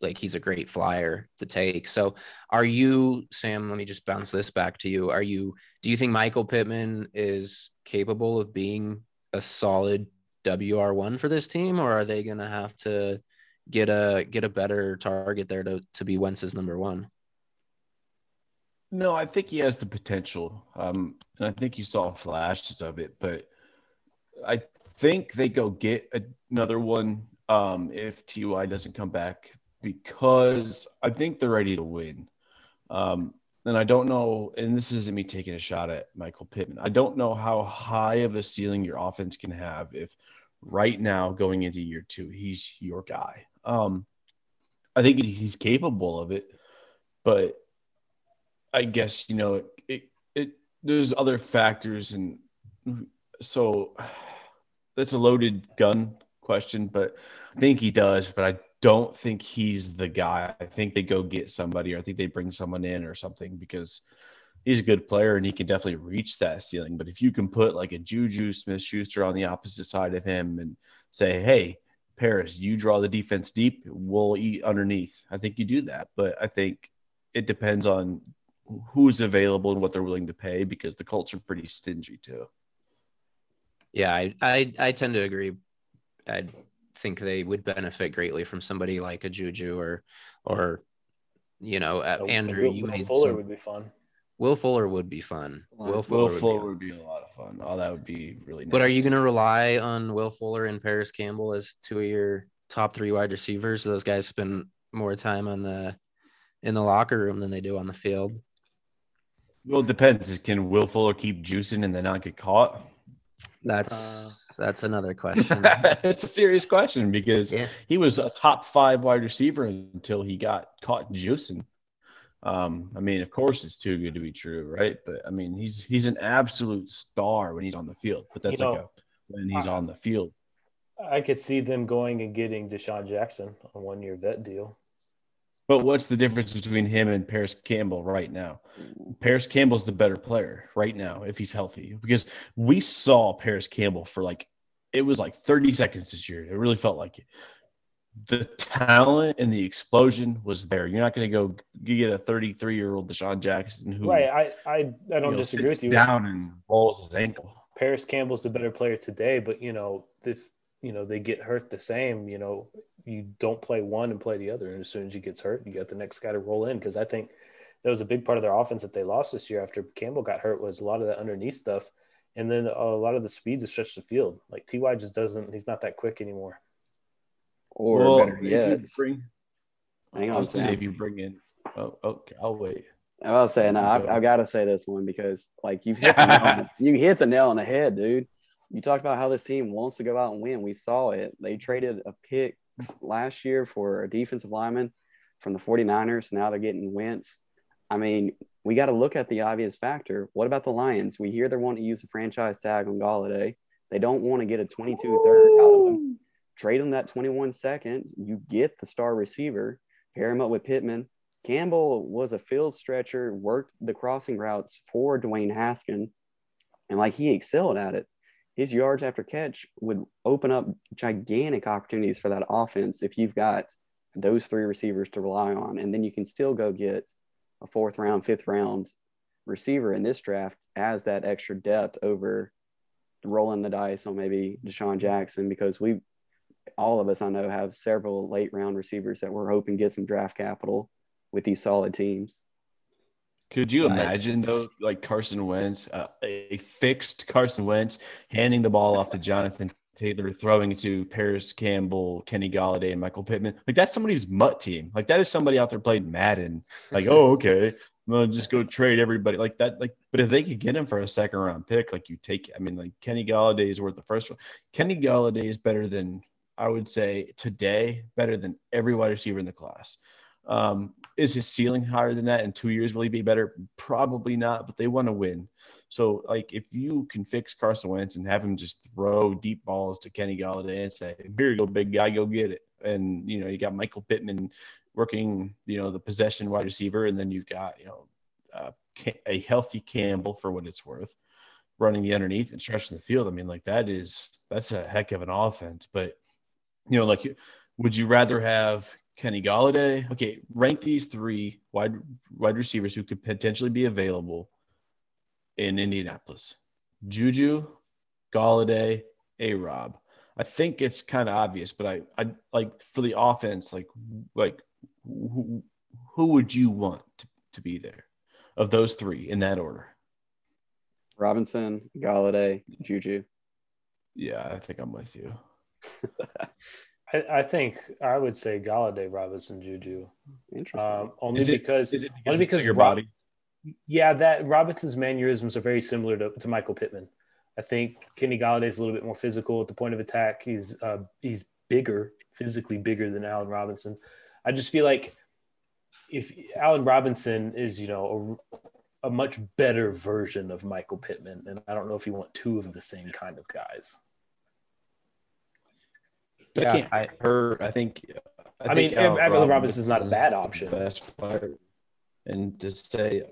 like he's a great flyer to take. So are you, Sam, let me just bounce this back to you. Are you, do you think Michael Pittman is capable of being a solid WR1 for this team, or are they going to have to get a, get a better target there to, to be Wentz's number one? No, I think he has the potential. Um, and I think you saw flashes of it, but I think they go get another one um, if Ty doesn't come back because I think they're ready to win. Um, and I don't know, and this isn't me taking a shot at Michael Pittman. I don't know how high of a ceiling your offense can have if right now going into year two, he's your guy. Um, I think he's capable of it, but I guess you know it. It, it there's other factors, and so that's a loaded gun question, but I think he does. But I don't think he's the guy. I think they go get somebody, or I think they bring someone in or something because he's a good player and he can definitely reach that ceiling. But if you can put like a Juju Smith Schuster on the opposite side of him and say, hey, Parris, you draw the defense deep, we'll eat underneath. I think you do that. But I think it depends on who's available and what they're willing to pay because the Colts are pretty stingy too. Yeah, I, I, I tend to agree. I think they would benefit greatly from somebody like a Juju or, or, you know, uh, Andrew. Will, you Will Fuller some, would be fun. Will Fuller would be fun. Will Fuller, Will Fuller would, be, would be a lot of fun. Oh, that would be really. Nice. But are you going to rely on Will Fuller and Parris Campbell as two of your top three wide receivers? Those guys spend more time on the in the locker room than they do on the field. Well, it depends. Can Will Fuller keep juicing and then not get caught? That's uh, that's another question. it's a serious question because yeah. he was a top five wide receiver until he got caught juicing. Um, I mean, of course, it's too good to be true, right? But I mean, he's he's an absolute star when he's on the field. But that's you like a, when he's I, on the field. I could see them going and getting DeSean Jackson on one year vet deal. But what's the difference between him and Parris Campbell right now? Parris Campbell's the better player right now if he's healthy because we saw Parris Campbell for like it was like 30 seconds this year. It really felt like it. The talent and the explosion was there. You're not going to go get a 33 year old DeSean Jackson who right. I I, I don't you know, disagree with you. Down and rolls his ankle. Parris Campbell's the better player today, but you know if you know they get hurt the same, you know you don't play one and play the other. And as soon as he gets hurt, you got the next guy to roll in. Because I think that was a big part of their offense that they lost this year after Campbell got hurt was a lot of that underneath stuff, and then a lot of the speed to stretch the field. Like Ty just doesn't. He's not that quick anymore. Or Well, better if you yet, bring, hang I on, was gonna say if you bring in, oh, okay, I'll wait. I was saying, I've, I've got to say this one because, like, you've hit the nail on, you hit the nail on the head, dude. You talked about how this team wants to go out and win. We saw it. They traded a pick last year for a defensive lineman from the 49ers. Now they're getting Wentz. I mean, we got to look at the obvious factor. What about the Lions? We hear they want to use a franchise tag on Golladay. They don't want to get a 22 third out of him. Trade him that 21 second. You get the star receiver, pair him up with Pittman. Campbell was a field stretcher, worked the crossing routes for Dwayne Haskin, and like he excelled at it. His yards after catch would open up gigantic opportunities for that offense if you've got those three receivers to rely on. And then you can still go get a fourth round, fifth round receiver in this draft as that extra depth over rolling the dice on maybe DeSean Jackson because we all of us I know have several late round receivers that we're hoping get some draft capital with these solid teams. Could you imagine though, like Carson Wentz, uh, a fixed Carson Wentz handing the ball off to Jonathan Taylor, throwing it to Parris Campbell, Kenny Golladay, and Michael Pittman? Like that's somebody's mutt team. Like that is somebody out there playing Madden. Like, oh, okay, I'm gonna just go trade everybody like that. Like, but if they could get him for a second round pick, like you take, I mean, like Kenny Golladay is worth the first one. Kenny Golladay is better than I would say today, better than every wide receiver in the class. Um, is his ceiling higher than that in two years? Will he be better? Probably not, but they want to win. So, like, if you can fix Carson Wentz and have him just throw deep balls to Kenny Golladay and say, "Here you go, big guy, go get it," and you know you got Michael Pittman working, you know, the possession wide receiver, and then you've got you know uh, a healthy Campbell for what it's worth, running the underneath and stretching the field. I mean, like that is that's a heck of an offense. But you know, like, would you rather have Kenny Golladay? Okay, rank these three wide wide receivers who could potentially be available in Indianapolis: Juju, Golladay, A. Rob. I think it's kind of obvious, but I, I like for the offense, like, like who, who would you want to, to be there of those three in that order? Robinson, Golladay, Juju. Yeah, I think I'm with you. I, I think I would say Golladay, Robinson, Juju. Interesting. Um, only Is it- because Is it only because your Rob- body? Yeah, that Robinson's mannerisms are very similar to, to Michael Pittman. I think Kenny Golladay is a little bit more physical at the point of attack. He's uh, he's bigger, physically bigger than Allen Robinson. I just feel like if Allen Robinson is, you know, a, a much better version of Michael Pittman, and I don't know if you want two of the same kind of guys. I Yeah, can't I- hurt. I think. I mean, Allen Allen Robinson's not a bad option. Best player, and to say.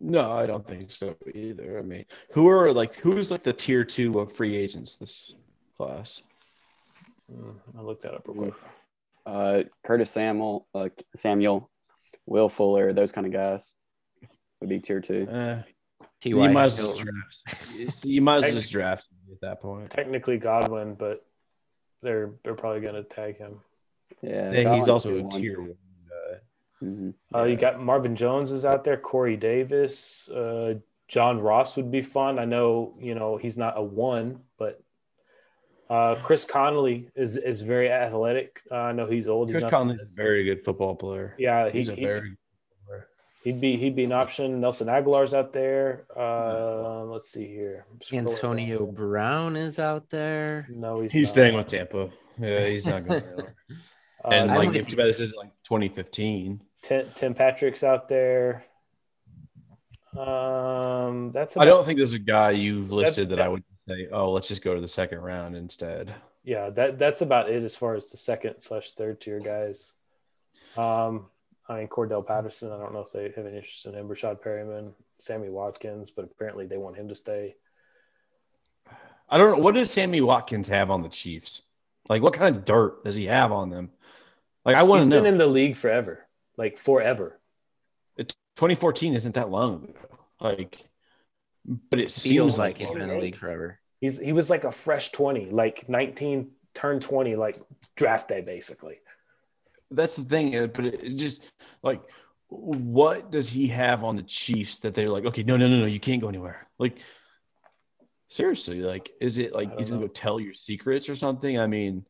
No, I don't think so either. I mean, who are like who's like the tier two of free agents this class? Mm, I looked that up real quick. uh, Curtis Samuel, uh, Samuel, Will Fuller, those kind of guys would be tier two. Uh, T. you Y. might as well just draft. You might as well just draft at that point. Technically Godwin, but they're they're probably going to tag him. Yeah, Then he's also a tier one guy. Mhm. Uh, you got Marvin Jones is out there, Corey Davis, uh, John Ross would be fun. I know you know he's not a one, but uh, Chris Conley is is very athletic. Uh, I know he's old. He's Chris not- Conley's a very good football player. yeah, he, He's a he, very good player. He'd be he'd be an option. Nelson Agholor's out there. Uh, let's see here. I'm down. Antonio Brown is out there. No, he's He's not. staying with Tampa. Yeah, he's not going. to Uh, And I like, don't- if too bad this is like 2015. Tim, Tim Patrick's out there. Um, that's I don't think there's a guy you've listed that that- I would say, oh, let's just go to the second round instead. yeah, that that's about it as far as the second slash third tier guys. Um, I mean Cordarrelle Patterson. I don't know if they have any interest in him. Rashad Perriman, Sammy Watkins, but apparently they want him to stay. I don't know. What does Sammy Watkins have on the Chiefs? Like, what kind of dirt does he have on them? Like, I want to know. He's been in the league forever, like forever. It- 2014 isn't that long ago. Like, but it Feels seems like like, he's been in the league forever. He's he was like a fresh twenty, like 19, turned 20 like draft day basically. That's the thing, but it just like what does he have on the Chiefs that they're like, okay, no, no, no, no, you can't go anywhere. Like seriously, like is it like he's gonna go tell your secrets or something? I mean,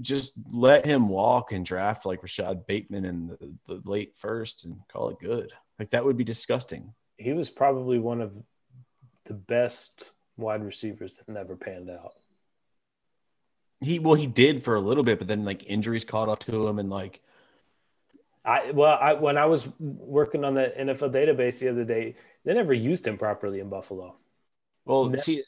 just let him walk and draft like Rashod Bateman in the, the late first and call it good. Like that would be disgusting. He was probably one of the best wide receivers that never panned out. He well, he did for a little bit, but then like injuries caught up to him, and like I well, I when I was working on the NFL database the other day, they never used him properly in Buffalo. Well, never. see,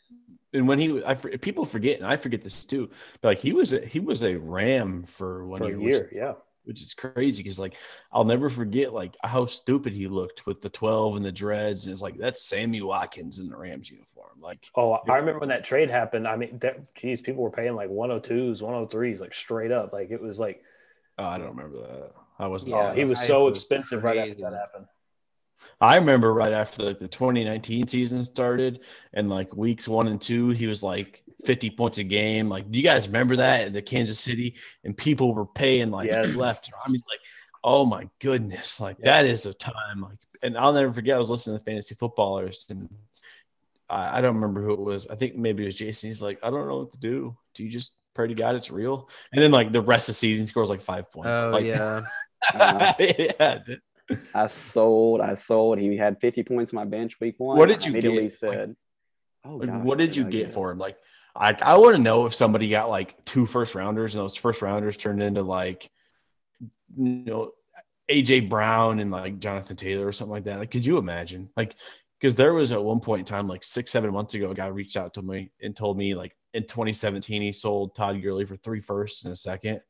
and when he, I people forget, and I forget this too. But like he was a he was a Ram for one for year, year yeah, which is crazy because like I'll never forget like how stupid he looked with the twelve and the dreads, and it's like that's Sammy Watkins in the Rams uniform. Like, oh, I remember when that trade happened. I mean, that, geez, people were paying like 102s, 103s, like straight up. Like it was like, oh, I don't remember that. I wasn't. Yeah, he was so expensive right after that happened. I remember right after like the 2019 season started and like weeks one and two, he was like 50 points a game. Like, do you guys remember that in the Kansas City? And people were paying like yes. left. I mean, like, oh my goodness, like yeah. that is a time. Like, and I'll never forget. I was listening to Fantasy Footballers, and I, I don't remember who it was. I think maybe it was Jason. He's like, I don't know what to do. Do you just pray to God it's real? And then like the rest of the season, scores like five points. Oh like, yeah. uh, yeah. I sold. I sold. He had 50 points on my bench week one. What did you immediately get? said, like, "Oh, like, gosh, what did you get, for him?" Like, I I want to know if somebody got like two first rounders, and those first rounders turned into like, you know, AJ Brown and like Jonathan Taylor or something like that. Like, could you imagine? Like, because there was at one point in time, like six, seven months ago, a guy reached out to me and told me like in 2017 he sold Todd Gurley for three firsts and a second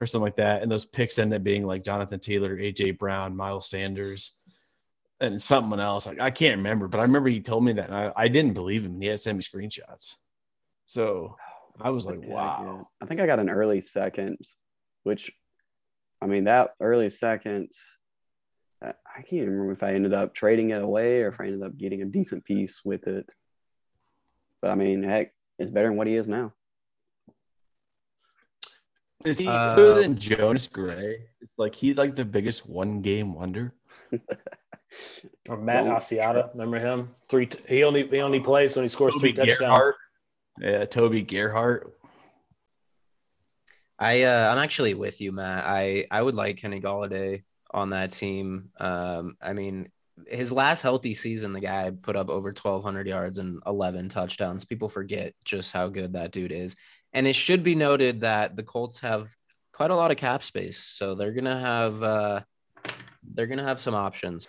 or something like that. And those picks ended up being like Jonathan Taylor, AJ Brown, Miles Sanders, and someone else. Like I can't remember, but I remember he told me that. And I, I didn't believe him. He had sent me screenshots. So I was like, wow. I think I got an early second, which I mean, that early second, I can't remember if I ended up trading it away or if I ended up getting a decent piece with it. But I mean, heck, it's better than what he is now. Is he uh, better than Jonas Gray? It's like he like the biggest one game wonder. or Matt Asiata, remember him? Three. T- he only he only plays when he scores Toby three touchdowns. Gerhart. Yeah, Toby Gerhart. I uh, I'm actually with you, Matt. I I would like Kenny Golladay on that team. Um, I mean, his last healthy season, the guy put up over 1,200 yards and 11 touchdowns. People forget just how good that dude is. And it should be noted that the Colts have quite a lot of cap space, so they're gonna have uh, they're gonna have some options.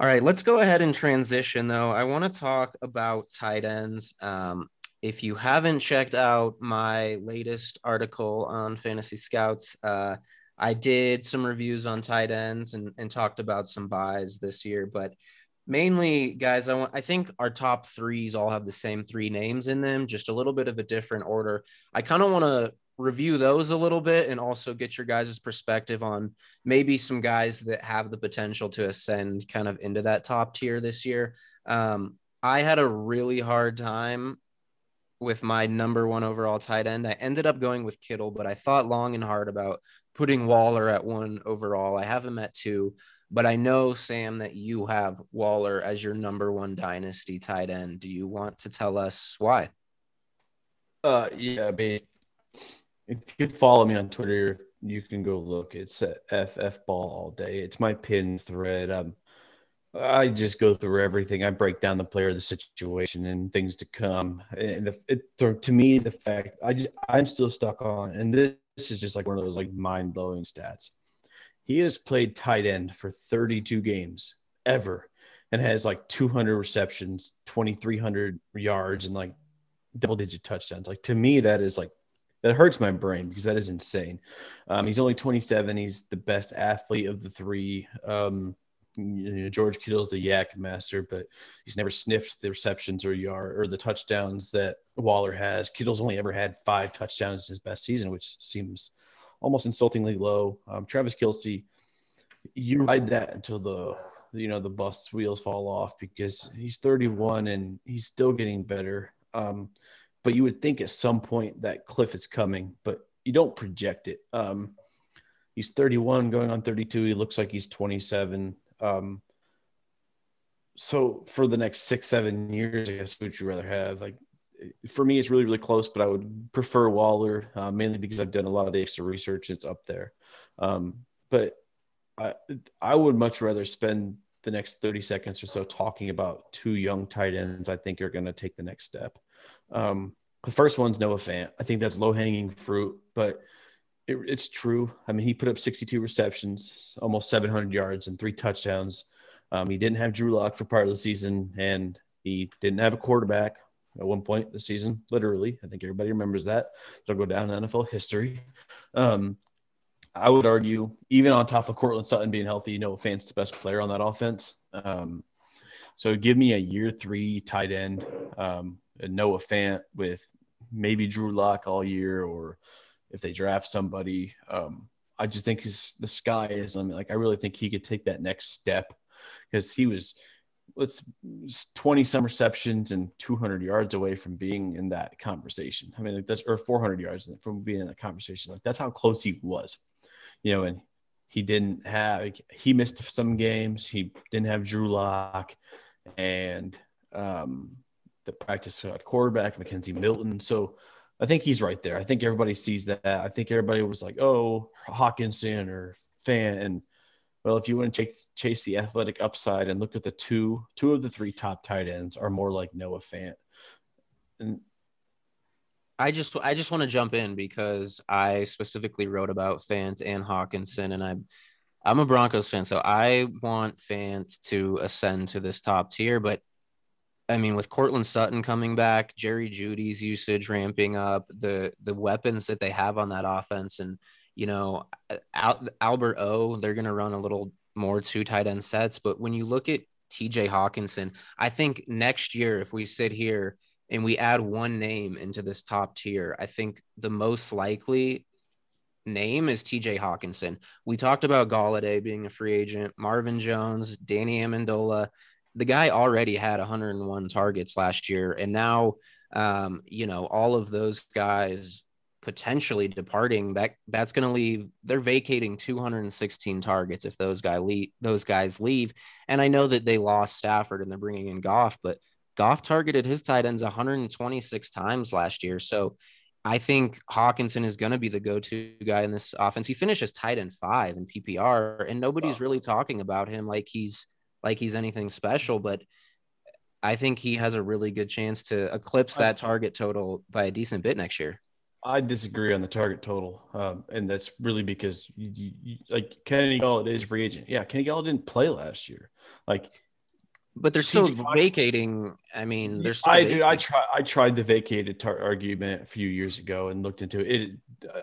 All right, let's go ahead and transition though. I want to talk about tight ends. Um, if you haven't checked out my latest article on Fantasy Scouts, uh, I did some reviews on tight ends and, and talked about some buys this year, but mainly guys i want i think our top threes all have the same three names in them just a little bit of a different order. I kind of want to review those a little bit and also get your guys' perspective on maybe some guys that have the potential to ascend kind of into that top tier this year. Um, i had a really hard time with my number one overall tight end i ended up going with kittle but i thought long and hard about putting waller at one overall i have him at two but I know, Sam, that you have Waller as your number one dynasty tight end. Do you want to tell us why? Uh, yeah, but if you follow me on Twitter, you can go look. It's FF Ball all day. It's my pin thread. Um, I just go through everything. I break down the player, the situation, and things to come. And it, to me, the fact I just I'm still stuck on, and this, this is just like one of those like mind blowing stats. He has played tight end for 32 games ever and has like 200 receptions, 2,300 yards, and like double digit touchdowns. Like to me, that is like, that hurts my brain because that is insane. Um, he's only 27. He's the best athlete of the three. Um, you know, George Kittle's the YAC master, but he's never sniffed the receptions or yard or the touchdowns that Waller has. Kittle's only ever had five touchdowns in his best season, which seems almost insultingly low. Um, Travis Kelce, you ride that until the you know the bus wheels fall off because he's 31 and he's still getting better. Um, but you would think at some point that cliff is coming, but you don't project it. Um, he's 31 going on 32. He looks like he's 27. Um, so for the next six, seven years, I guess, would you rather have? Like for me, it's really, really close, but I would prefer Waller uh, mainly because I've done a lot of the extra research. It's up there. Um, but I, I would much rather spend the next 30 seconds or so talking about two young tight ends I think are going to take the next step. Um, the first one's Noah Fant. I think that's low hanging fruit, but it, it's true. I mean, he put up 62 receptions, almost 700 yards, and three touchdowns. Um, he didn't have Drew Lock for part of the season, and he didn't have a quarterback at one point this season, literally. I think everybody remembers that. It'll go down in NFL history. Um, I would argue, even on top of Courtland Sutton being healthy, Noah Fant's the best player on that offense. Um, so give me a year three tight end, um, Noah Fant with maybe Drew Lock all year, or if they draft somebody. Um, I just think his, the sky is limit. Like I really think he could take that next step because he was let's 20 some receptions and 200 yards away from being in that conversation. I mean, like that's or 400 yards from being in that conversation. Like that's how close he was you know, and he didn't have he missed some games. He didn't have Drew Lock and um, the practice quarterback McKenzie Milton. So I think he's right there. I think everybody sees that. I think everybody was like, "Oh, Hockenson or Fant." And well, if you want to chase, chase the athletic upside and look at the two two of the three top tight ends are more like Noah Fant. And I just I just want to jump in because I specifically wrote about Fant and Hockenson, and I'm I'm a Broncos fan, so I want Fant to ascend to this top tier. But I mean, with Courtland Sutton coming back, Jerry Jeudy's usage ramping up, the the weapons that they have on that offense, and you know, Al- Albert O, they're going to run a little more two tight end sets. But when you look at T.J. Hockenson, I think next year, if we sit here and we add one name into this top tier, I think the most likely name is TJ Hockenson. We talked about Golladay being a free agent, Marvin Jones, Danny Amendola. The guy already had 101 targets last year, and now, um, you know, all of those guys potentially departing. That that's going to leave. They're vacating 216 targets if those guy leave. Those guys leave, and I know that they lost Stafford and they're bringing in Goff, but Goff targeted his tight ends 126 times last year. So I think Hockenson is going to be the go-to guy in this offense. He finishes tight end five in PPR, and nobody's wow. really talking about him like he's like he's anything special. But I think he has a really good chance to eclipse that target total by a decent bit next year. I disagree on the target total, um, and that's really because you, you, you, like Kenny Golladay is free agent. Yeah, Kenny Golladay didn't play last year. Like but they're still vacating. I mean, they're still. I vacating. I tried. I tried the vacated tar- argument a few years ago and looked into it. it.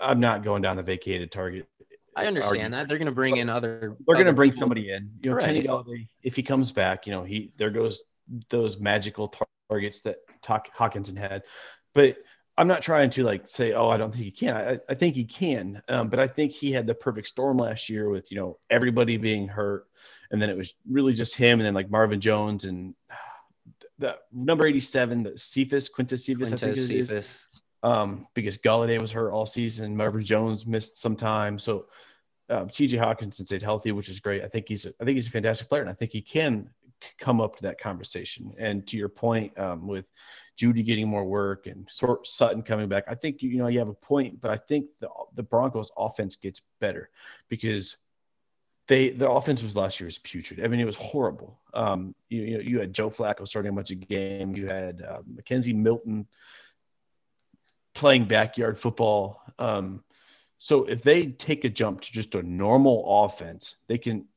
I'm not going down the vacated target. I understand that they're going to bring in other. They're going to bring people. somebody in. You know, right. Kenny Golladay, if he comes back, you know, he there goes those magical targets that Talk, Hockenson had, but I'm not trying to like say, oh, I don't think he can. I, I think he can, um, but I think he had the perfect storm last year with you know everybody being hurt, and then it was really just him, and then like Marvin Jones and the number 87, the Cephas Quintus Cephus, Quintez I think it is. Um, because Golladay was hurt all season, Marvin Jones missed some time, so um, T.J. Hockenson stayed healthy, which is great. I think he's I think he's a fantastic player, and I think he can come up to that conversation. And to your point, um, with Jeudy getting more work and Sutton coming back, I think you know you have a point, but I think the the Broncos offense gets better because they their offense was last year's putrid. I mean, it was horrible. Um, you, you you had Joe Flacco starting a bunch of games. You had uh, McKenzie Milton playing backyard football. Um, so if they take a jump to just a normal offense, they can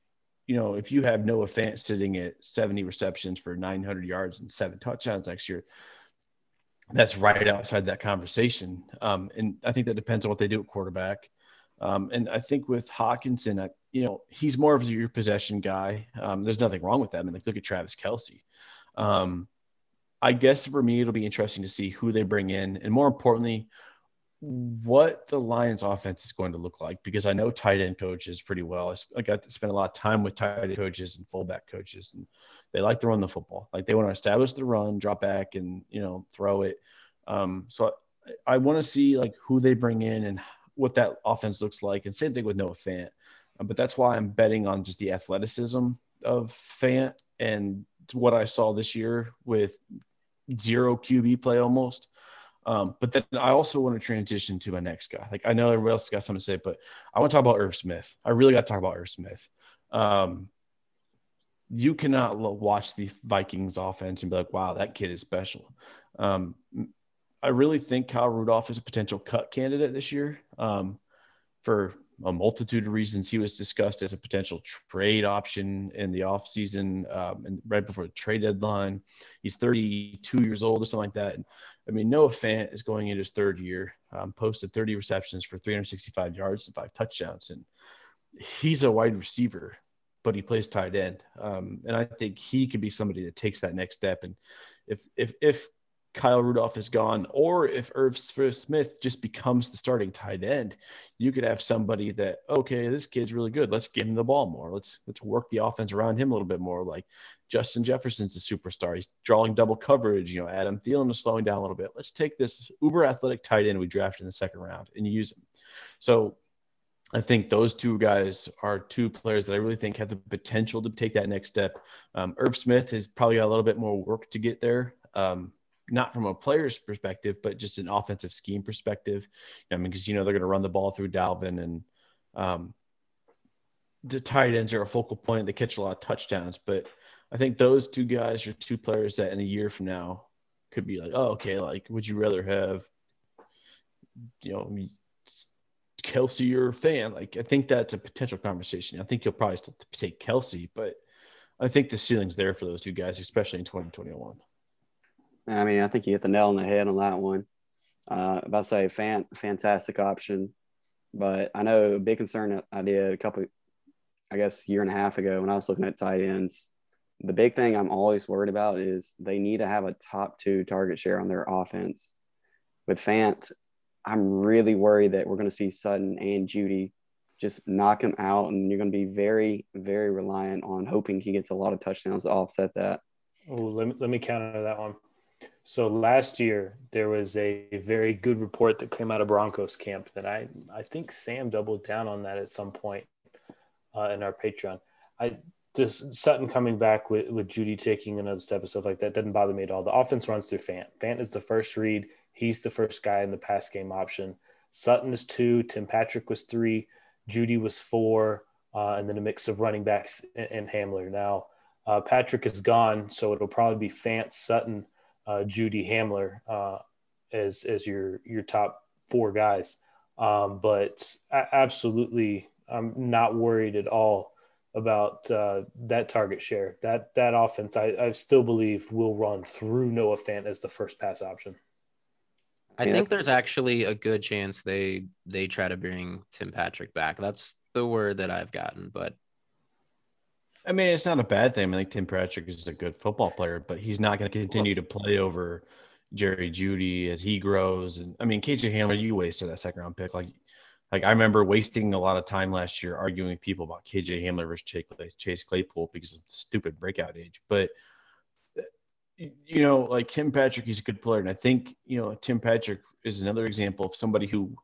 you know, if you have Noah Fant sitting at 70 receptions for 900 yards and seven touchdowns next year, that's right outside that conversation. Um, and I think that depends on what they do at quarterback. Um, and I think with Hockenson, I, you know, he's more of your possession guy. Um, there's nothing wrong with that. I mean, like, look at Travis Kelce. Um, I guess for me, it'll be interesting to see who they bring in, and more importantly, what the Lions offense is going to look like because I know tight end coaches pretty well. I got to spend a lot of time with tight end coaches and fullback coaches, and they like to run the football. Like they want to establish the run, drop back, and you know throw it. Um, so I, I want to see like who they bring in and what that offense looks like. And same thing with Noah Fant. Uh, but that's why I'm betting on just the athleticism of Fant and what I saw this year with zero QB play almost. Um, but then I also want to transition to my next guy. Like I know everybody else got something to say, but I want to talk about Irv Smith. I really got to talk about Irv Smith. Um, you cannot watch the Vikings offense and be like, wow, that kid is special. Um, I really think Kyle Rudolph is a potential cut candidate this year um, for a multitude of reasons. He was discussed as a potential trade option in the offseason um, and right before the trade deadline. He's 32 years old or something like that. And, I mean, Noah Fant is going into his third year, um, posted 30 receptions for 365 yards and five touchdowns. And he's a wide receiver but he plays tight end. Um, and I think he could be somebody that takes that next step. And if if if Kyle Rudolph is gone, or if Irv Smith just becomes the starting tight end, you could have somebody that okay, this kid's really good. Let's give him the ball more. Let's let's work the offense around him a little bit more. Like Justin Jefferson's a superstar. He's drawing double coverage. You know, Adam Thielen is slowing down a little bit. Let's take this uber athletic tight end we drafted in the second round and use him. So I think those two guys are two players that I really think have the potential to take that next step. Um, Irv Smith has probably got a little bit more work to get there, um, not from a player's perspective, but just an offensive scheme perspective. I mean, because you know they're going to run the ball through Dalvin, and um, the tight ends are a focal point. They catch a lot of touchdowns, but I think those two guys are two players that in a year from now could be like, oh, okay, like would you rather have, you know, Kelce or Fan? Like I think that's a potential conversation. I think you'll probably still take Kelce, but I think the ceiling's there for those two guys, especially in 2021. I mean, I think you hit the nail on the head on that one. Uh, about to say, fan, fantastic option, but I know a big concern that I did a couple, I guess, year and a half ago when I was looking at tight ends. The big thing I'm always worried about is they need to have a top two target share on their offense. With Fant, I'm really worried that we're going to see Sutton and Jeudy just knock him out, and you're going to be very, very reliant on hoping he gets a lot of touchdowns to offset that. Oh, let me, let me counter that one. So last year there was a very good report that came out of Broncos camp that I I think Sam doubled down on that at some point uh, in our Patreon. I this Sutton coming back with with Jeudy taking another step and stuff like that doesn't bother me at all. The offense runs through Fant. Fant is the first read. He's the first guy in the pass game option. Sutton is two. Tim Patrick was three. Jeudy was four. Uh, and then a mix of running backs and, and Hamler. Now, uh, Patrick is gone, so it'll probably be Fant, Sutton, uh, Jeudy, Hamler uh, as as your your top four guys. Um, but absolutely, I'm not worried at all about uh, that target share. That that offense, I, I still believe will run through Noah Fant as the first pass option. I yeah, think there's actually a good chance they they try to bring Tim Patrick back. That's the word that I've gotten, but I mean, it's not a bad thing. I think Tim Patrick is a good football player, but he's not going to continue to play over Jerry Jeudy as he grows. And I mean, KJ Hamler, you wasted that second round pick. Like, like I remember wasting a lot of time last year arguing with people about KJ Hamler versus Chase Claypool because of stupid breakout age. But you know, like Tim Patrick, he's a good player. And I think, you know, Tim Patrick is another example of somebody who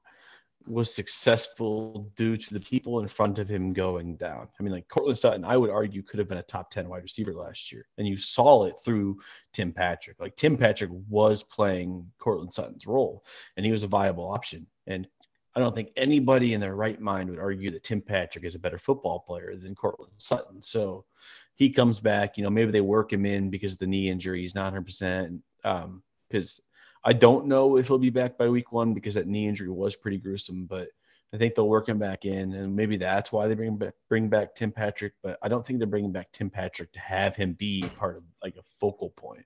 was successful due to the people in front of him going down. I mean, like Courtland Sutton, I would argue could have been a top 10 wide receiver last year. And you saw it through Tim Patrick. Like Tim Patrick was playing Courtland Sutton's role and he was a viable option. And I don't think anybody in their right mind would argue that Tim Patrick is a better football player than Courtland Sutton. So he comes back, you know, maybe they work him in because of the knee injury. He's not 100%. Um, because I don't know if he'll be back by week one because that knee injury was pretty gruesome, but I think they'll work him back in, and maybe that's why they bring back bring back Tim Patrick. But I don't think they're bringing back Tim Patrick to have him be part of like a focal point.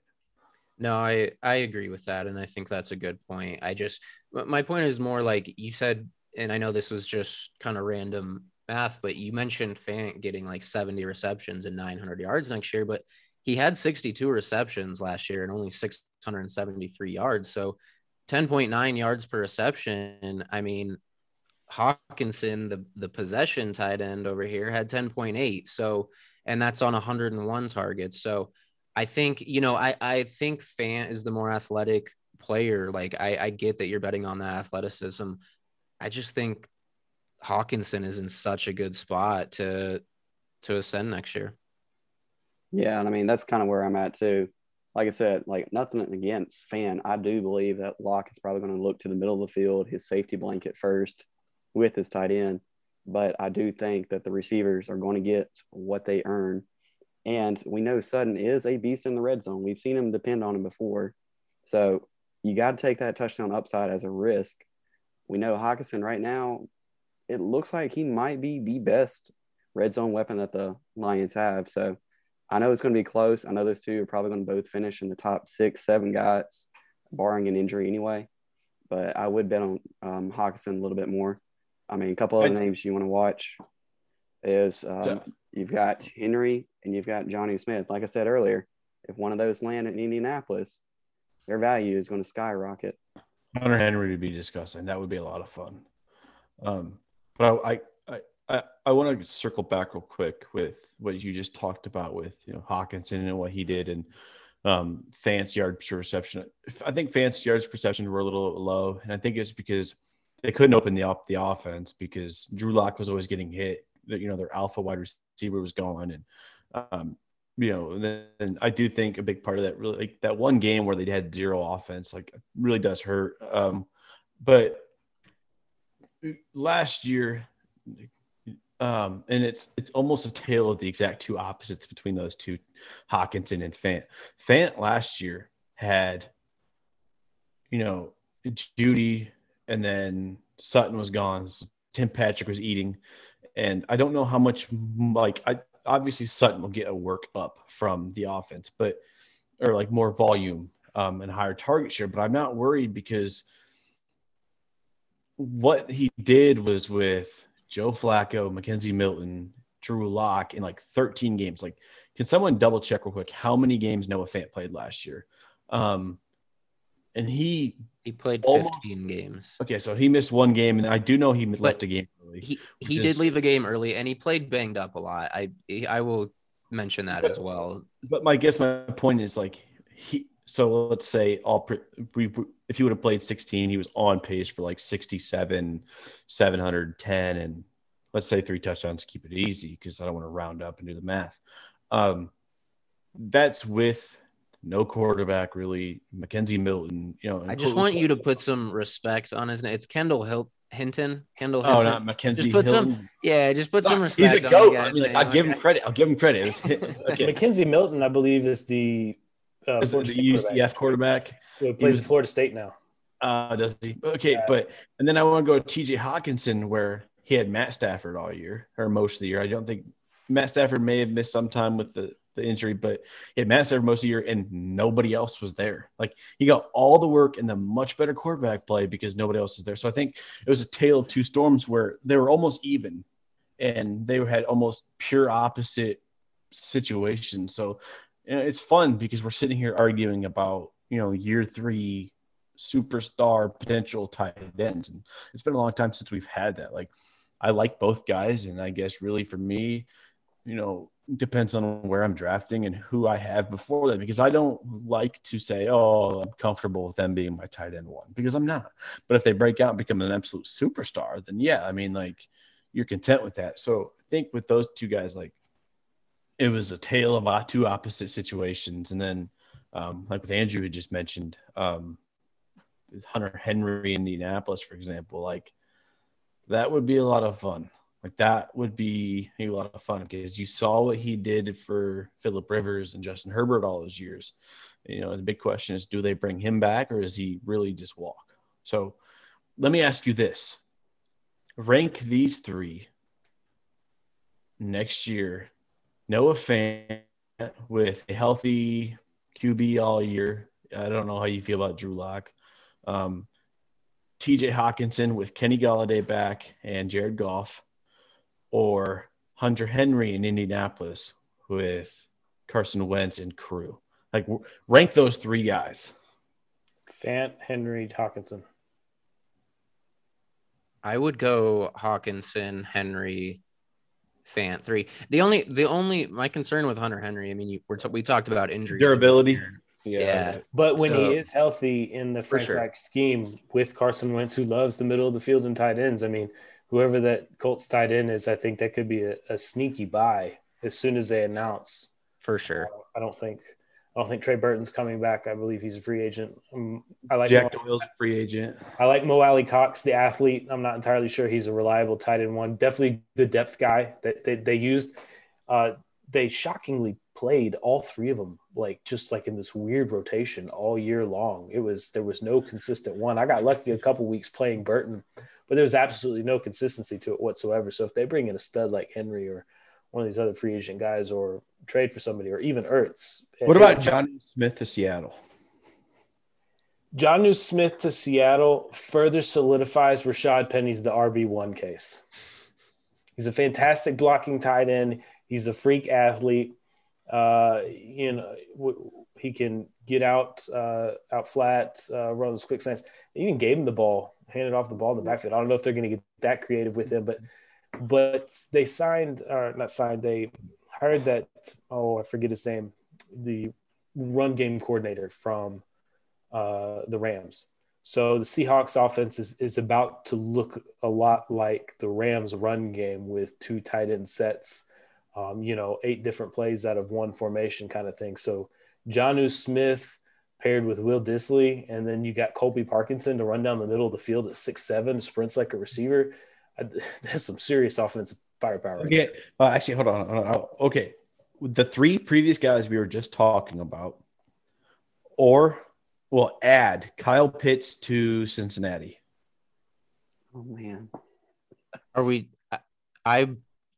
No, I I agree with that, and I think that's a good point. I just my point is more like you said, and I know this was just kind of random math, but you mentioned Fant getting like 70 receptions and 900 yards next year, but he had 62 receptions last year and only 673 yards. So 10.9 yards per reception. I mean, Hockenson, the, the possession tight end over here, had 10.8. So, and that's on 101 targets. So I think, you know, I, I think Fant is the more athletic player. Like I, I get that you're betting on that athleticism. I just think Hockenson is in such a good spot to to ascend next year. Yeah, and I mean that's kind of where I'm at too. Like I said, like nothing against Fant. I do believe that Lock is probably going to look to the middle of the field, his safety blanket first, with his tight end. But I do think that the receivers are going to get what they earn. And we know Sutton is a beast in the red zone. We've seen him depend on him before. So you got to take that touchdown upside as a risk. We know Hockenson right now, it looks like he might be the best red zone weapon that the Lions have. So I know it's going to be close. I know those two are probably going to both finish in the top six, seven guys, barring an injury anyway. But I would bet on um, Hockenson a little bit more. I mean, a couple other names you want to watch is um, you've got Henry and you've got Jonnu Smith. Like I said earlier, if one of those land in Indianapolis, their value is going to skyrocket. Hunter Henry would be disgusting. That would be a lot of fun. Um, but I, I, I, I want to circle back real quick with what you just talked about with you know Hockenson and what he did and um, Fant's yards reception. I think Fant's yards per reception were a little low, and I think it's because they couldn't open the up the offense because Drew Lock was always getting hit. You know, their alpha wide receiver was gone, and um, you know, and then and I do think a big part of that really like that one game where they had zero offense, like really does hurt. Um, but last year, um, and it's it's almost a tale of the exact two opposites between those two, Hockenson and Fant. Fant last year had, you know, Jeudy, and then Sutton was gone. Tim Patrick was eating, and I don't know how much like I obviously Sutton will get a work up from the offense, but or like more volume um, and higher target share. But I'm not worried because what he did was with Joe Flacco, McKenzie Milton, Drew Lock in like 13 games. Like, can someone double check real quick how many games Noah Fant played last year? Um, and he he played 15 games. Okay, so he missed one game, and I do know he but left a game early. He he is, did leave a game early, and he played banged up a lot. I I will mention that but, as well. But my guess, my point is like he. So let's say all we if he would have played 16, he was on pace for like 67, 710, and let's say three touchdowns. Keep it easy because I don't want to round up and do the math. Um, that's with no quarterback really. McKenzie Milton, you know. I just want you to put some respect on his name. It's Kendall Hill Hinton. Kendall Hinton. Oh, not McKenzie just put Hilton. Some, yeah, just put some respect. He's a goat. I mean, like, I'll give him credit. I'll give him credit. Was, okay. McKenzie Milton, I believe, is the uh, is the UCF quarterback. He plays was, Florida State now. Uh, does he? Okay, yeah. but and then I want to go to T.J. Hockenson, where he had Matt Stafford all year or most of the year. I don't think Matt Stafford may have missed some time with the the injury, but he had Matt Stafford most of the year and nobody else was there. Like he got all the work and the much better quarterback play because nobody else was there. So I think it was a tale of two storms where they were almost even and they had almost pure opposite situations. So it's fun because we're sitting here arguing about, you know, year three superstar potential tight ends. And it's been a long time since we've had that. Like I like both guys. And I guess really for me, you know, depends on where I'm drafting and who I have before that because I don't like to say, oh, I'm comfortable with them being my tight end one because I'm not. But if they break out and become an absolute superstar, then yeah, I mean, like you're content with that. So I think with those two guys, like it was a tale of two opposite situations. And then, um, like with Andrew had just mentioned, um, Hunter Henry in Indianapolis, for example, like that would be a lot of fun. Like that would be a lot of fun because you saw what he did for Philip Rivers and Justin Herbert all those years. You know, the big question is do they bring him back or does he really just walk? So let me ask you this rank these three next year. Noah Fant with a healthy QB all year. I don't know how you feel about Drew Lock. Um, TJ Hockenson with Kenny Golladay back and Jared Goff or Hunter Henry in Indianapolis with Carson Wentz and crew? Like rank those three guys. Fant, Henry, Hockenson. I would go Hockenson, Henry, Fant three. The only, the only, my concern with Hunter Henry. I mean, you, we're t- we talked about injury durability. Yeah. But when So- he is healthy in the For Frank sure. Reich scheme with Carson Wentz, who loves the middle of the field and tight ends, I mean, whoever that Colts tight end is, I think that could be a, a sneaky buy as soon as they announce. for sure. I don't think I don't think Trey Burton's coming back. I believe he's a free agent. Um, I like Jack Mo, Doyle's a free agent. I like Mo Alie-Cox, the athlete. I'm not entirely sure he's a reliable tight end one. Definitely good depth guy that they, they used. Uh, they shockingly played all three of them like just like in this weird rotation all year long. It was there was no consistent one. I got lucky a couple weeks playing Burton, but there was absolutely no consistency to it whatsoever. So if they bring in a stud like Henry or one of these other free agent guys or trade for somebody or even Ertz. What about John Smith to Seattle? Jonnu Smith to Seattle further solidifies Rashaad Penny's the RB1 case. He's a fantastic blocking tight end. He's a freak athlete. Uh, you know, w- he can get out, uh, out flat, uh, run those quick slants. They even gave him the ball, handed off the ball in the backfield. I don't know if they're going to get that creative with him, but but they signed or not signed. They hired that. Oh, I forget his name. The run game coordinator from uh, the Rams. So the Seahawks offense is, is about to look a lot like the Rams run game with two tight end sets, um, you know, eight different plays out of one formation kind of thing. So Jonnu Smith paired with Will Dissly, and then you got Colby Parkinson to run down the middle of the field at six seven, sprints like a receiver. I, that's some serious offensive firepower. right Okay. Uh, actually, hold on, hold on. Okay. The three previous guys we were just talking about, or well, add Kyle Pitts to Cincinnati. Oh man. Are we? I, I,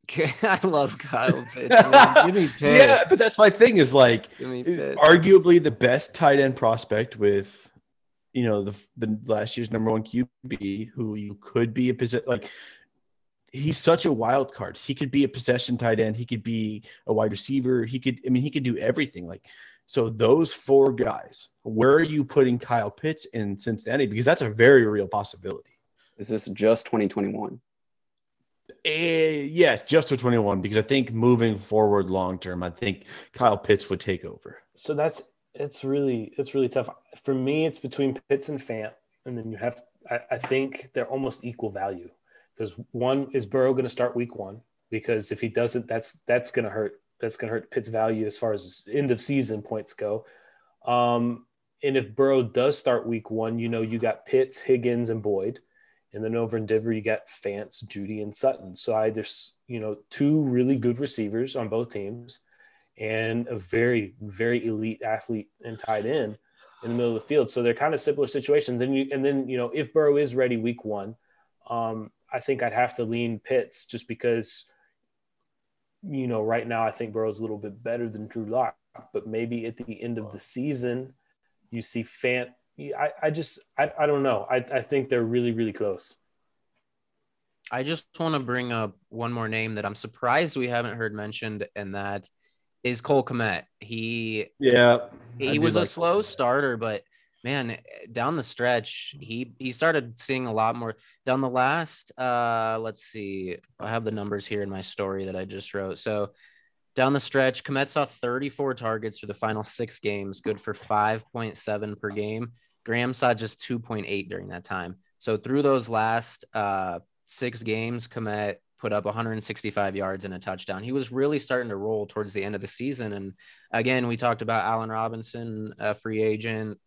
I love Kyle Pitts. man. Give me Pitts. Yeah, but that's my thing is like Give me Pitts. arguably the best tight end prospect with you know the the last year's number one QB who you could be a position like he's such a wild card. He could be a possession tight end. He could be a wide receiver. He could I mean he could do everything. Like so those four guys. Where are you putting Kyle Pitts in Cincinnati? Because that's a very real possibility. Is this just 2021? Eh, yes, just for 21 because I think moving forward long term, I think Kyle Pitts would take over. So that's it's really it's really tough for me. It's between Pitts and Fant, and then you have I, I think they're almost equal value because one is Burrow going to start week one because if he doesn't, that's that's going to hurt. That's going to hurt Pitt's value as far as end of season points go. Um, and if Burrow does start week one, you know you got Pitts, Higgins, and Boyd. And then over in Denver, you got Fance, Jeudy, and Sutton. So I there's you know two really good receivers on both teams, and a very very elite athlete and tight end in the middle of the field. So they're kind of similar situations. Then you and then you know if Burrow is ready week one, um, I think I'd have to lean Pitts just because you know right now I think Burrow's a little bit better than Drew Lock, but maybe at the end of the season you see Fant. I, I just I, I don't know. I, I think they're really really close. I just want to bring up one more name that I'm surprised we haven't heard mentioned, and that is Cole Kmet. He Yeah. he was a slow starter, but man, down the stretch, he he started seeing a lot more down the last. Uh, let's see, I have the numbers here in my story that I just wrote. So down the stretch, Kmet saw 34 targets for the final six games, good for 5.7 per game. Graham saw just 2.8 during that time. So through those last uh, six games, Kmet put up 165 yards and a touchdown. He was really starting to roll towards the end of the season. And again, we talked about Allen Robinson, a free agent.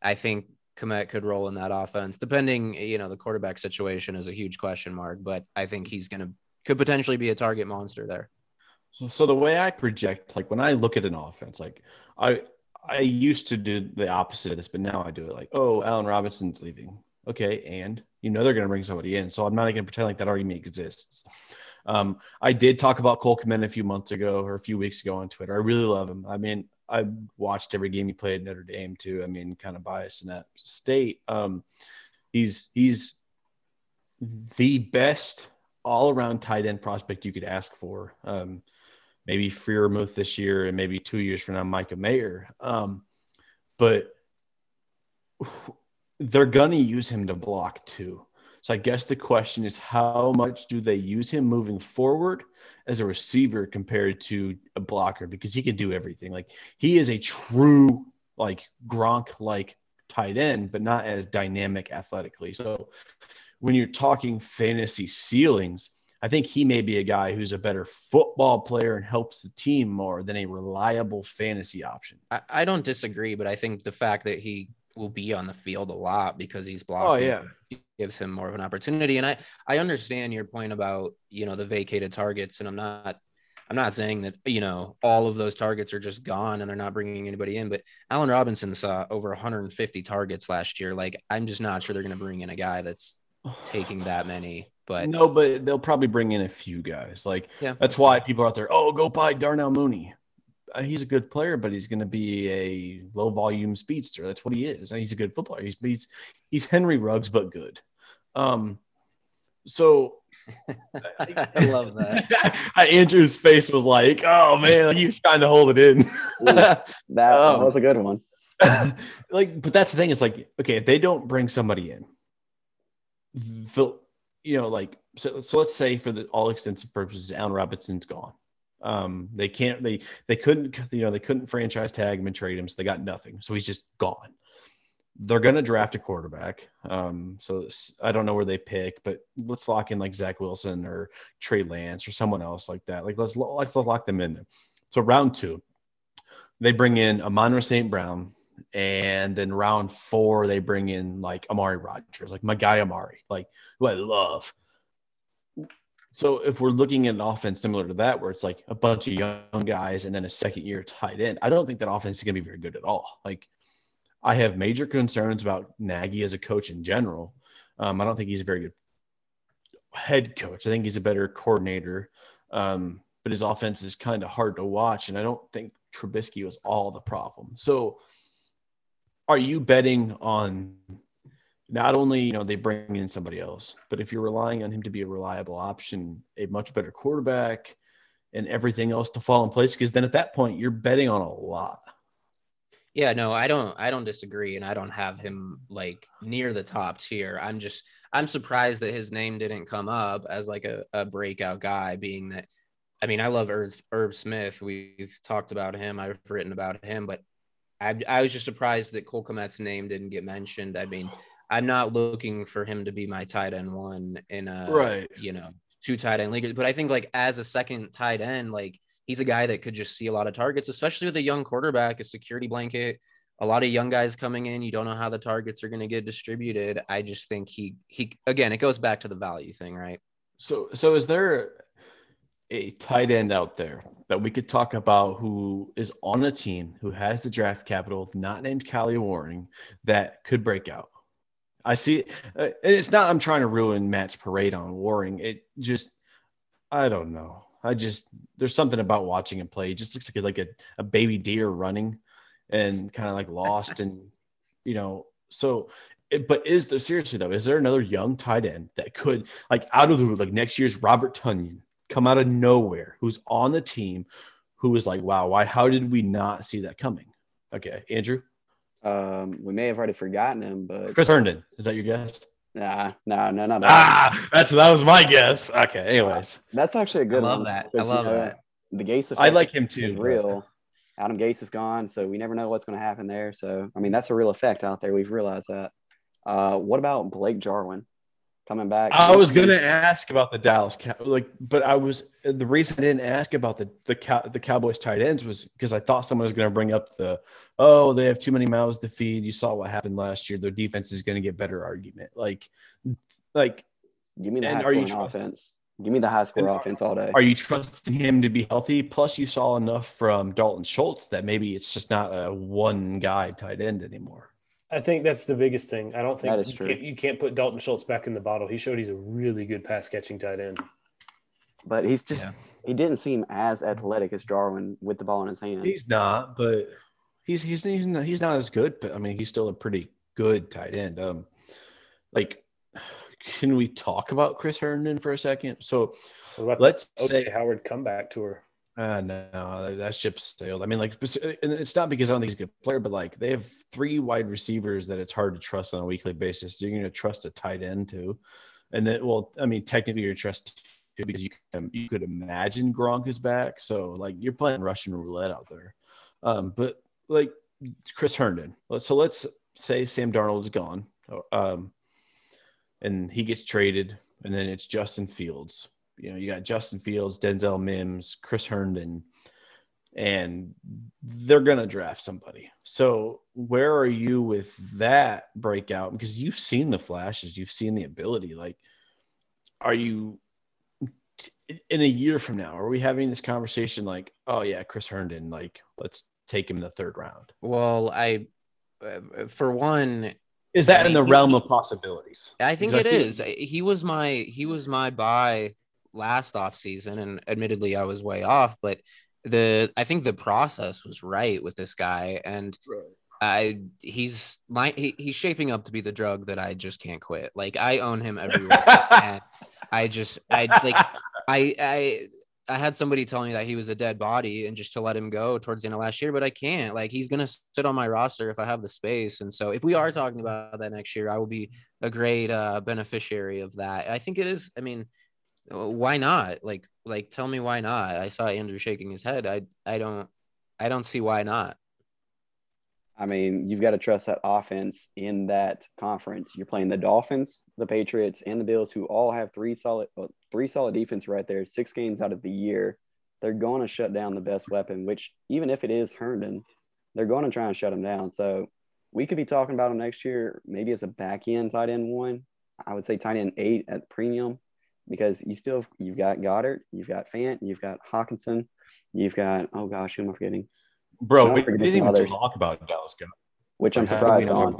I think Kmet could roll in that offense, depending, you know, the quarterback situation is a huge question mark, but I think he's going to, could potentially be a target monster there. So, so the way I project, like when I look at an offense, like I I used to do the opposite of this, but now I do it like, oh, Allen Robinson's leaving. Okay, and you know they're going to bring somebody in, so I'm not going to pretend like that argument exists. Um, I did talk about Cole Kmet a few months ago or a few weeks ago on Twitter. I really love him. I mean, I watched every game he played Notre Dame too. I mean, kind of biased in that state. Um, he's he's the best all around tight end prospect you could ask for. Um, maybe Freiermuth this year and maybe two years from now, Michael Mayer. Um, but they're going to use him to block too. So I guess the question is how much do they use him moving forward as a receiver compared to a blocker because he can do everything. Like he is a true like Gronk like tight end, but not as dynamic athletically. So when you're talking fantasy ceilings, I think he may be a guy who's a better football player and helps the team more than a reliable fantasy option. I, I don't disagree, but I think the fact that he will be on the field a lot because he's oh, blocking Oh yeah. gives him more of an opportunity. And I I understand your point about you know the vacated targets, and I'm not I'm not saying that you know all of those targets are just gone and they're not bringing anybody in. But Allen Robinson saw over 150 targets last year. Like I'm just not sure they're going to bring in a guy that's taking that many. But No, but they'll probably bring in a few guys. Like Yeah. that's why people are out there. Oh, go buy Darnell Mooney. Uh, He's a good player, but he's going to be a low volume speedster. That's what he is. And he's a good footballer. He's he's, he's Henry Ruggs, but good. Um, so I love that. Andrew's face was like, "Oh man," he was trying to hold it in. That Oh. was a good one. like, but that's the thing. Is like, okay, if they don't bring somebody in, the you know, like, so, so let's say for the all extensive purposes, Allen Robinson's gone. Um, they can't, they they couldn't, you know, they couldn't franchise tag him and trade him, so they got nothing. So he's just gone. They're gonna draft a quarterback. Um, so I don't know where they pick, but let's lock in like Zach Wilson or Trey Lance or someone else like that. Like let's lo- let's lock them in there. So round two, they bring in Amon St. Brown, and then round four they bring in like Amari Rogers, like my guy Amari, like who I love. So if we're looking at an offense similar to that, where it's like a bunch of young guys and then a second year tight end, I don't think that offense is going to be very good at all. Like I have major concerns about Nagy as a coach in general. Um, I don't think he's a very good head coach. I think he's a better coordinator. Um, but his offense is kind of hard to watch, and I don't think Trubisky was all the problem. So, are you betting on not only you know they bring in somebody else, but if you're relying on him to be a reliable option, a much better quarterback, and everything else to fall in place? Because then at that point, you're betting on a lot. Yeah, no, I don't I don't disagree and I don't have him like near the top tier. I'm just I'm surprised that his name didn't come up as like a, a breakout guy being that I mean, I love Herb, Herb Smith. We've talked about him. I've written about him, but I, I was just surprised that Cole Kmet's name didn't get mentioned. I mean, I'm not looking for him to be my tight end one in a Right. you know two tight end league, but I think like as a second tight end, like he's a guy that could just see a lot of targets, especially with a young quarterback, a security blanket. A lot of young guys coming in. You don't know how the targets are going to get distributed. I just think he he again. It goes back to the value thing, right? So, so is there a tight end out there that we could talk about who is on a team who has the draft capital, not named Kahale Warring, that could break out? I see. Uh, it's not. I'm trying to ruin Matt's parade on Warring. It just. I don't know. I just there's something about watching him play. He just looks like like a, a baby deer running, and kind of like lost and you know. So, it- but is there seriously though? Is there another young tight end that could like out of the like next year's Robert Tonyan come out of nowhere who's on the team who is like, wow, why? How did we not see that coming? Okay, Andrew, Um, we may have already forgotten him, but Chris Herndon, is that your guess? nah, nah, no, not that. Ah, that's that was my guess. Okay, anyways, That's actually a good I love one. that. I because, you love know, that. The Gase effect I like him is too. but- real. Adam Gase is gone, so we never know what's going to happen there. So, I mean, that's a real effect out there. We've realized that. Uh, what about Blake Jarwin coming back? I was gonna ask about the Dallas Cow- like, but I was the reason I didn't ask about the the Cow- the Cowboys tight ends was because I thought someone was gonna bring up the oh they have too many mouths to feed. You saw what happened last year. Their defense is gonna get better argument. Like, like Give me the high scoring offense. Give me the high score are- offense all day. are you trusting him to be healthy? Plus, you saw enough from Dalton Schultz that maybe it's just not a one guy tight end anymore. I think that's the biggest thing. I don't think That is you, true. Can't, you can't put Dalton Schultz back in the bottle. He showed he's a really good pass catching tight end. But he's just Yeah. he didn't seem as athletic as Jarwin with the ball in his hand. He's not, but he's he's he's not, he's not as good. But I mean, he's still a pretty good tight end. Um, like, can we talk about Chris Herndon for a second? So let's the say OJ Howard comeback tour? Uh, no, that ship's sailed. I mean, like, and it's not because I don't think he's a good player, but like they have three wide receivers that it's hard to trust on a weekly basis. You're going to trust a tight end too, and then, well, I mean, technically you're trust too because you can, you could imagine Gronk is back. So like you're playing Russian roulette out there. Um, but like Chris Herndon. So let's say Sam Darnold is gone, um, and he gets traded, and then it's Justin Fields. You know, you got Justin Fields, Denzel Mims, Chris Herndon, and they're gonna draft somebody. So where are you with that breakout? Because you've seen the flashes, you've seen the ability. Like, are you in a year from now? Are we having this conversation like, oh yeah, Chris Herndon, like let's take him in the third round? Well, I, uh, for one, is that in the realm of possibilities? I think it is. He was my he was my buy last off season, and admittedly, I was way off, but the I think the process was right with this guy, and right. I he's my he, he's shaping up to be the drug that I just can't quit. Like I own him everywhere, and I just I like I I I had somebody tell me that he was a dead body and just to let him go towards the end of last year, but I can't. Like he's gonna sit on my roster if I have the space. And so if we are talking about that next year, I will be a great uh, beneficiary of that. I think it is. I mean, why not? Like like tell me why not? I saw Andrew shaking his head. I I don't I don't see why not. I mean, you've got to trust that offense in that conference. You're playing the Dolphins, the Patriots, and the Bills, who all have three solid, well, three solid defense right there. Six games out of the year, they're going to shut down the best weapon. Which, even if it is Herndon, they're going to try and shut him down. So, we could be talking about him next year, maybe as a back end tight end one. I would say tight end eight at premium, because you still you've got Goedert, you've got Fant, you've got Hockenson, you've got oh gosh, who am I forgetting? Bro, we didn't even others. talk about Dallas Goedert. Which I'm surprised on.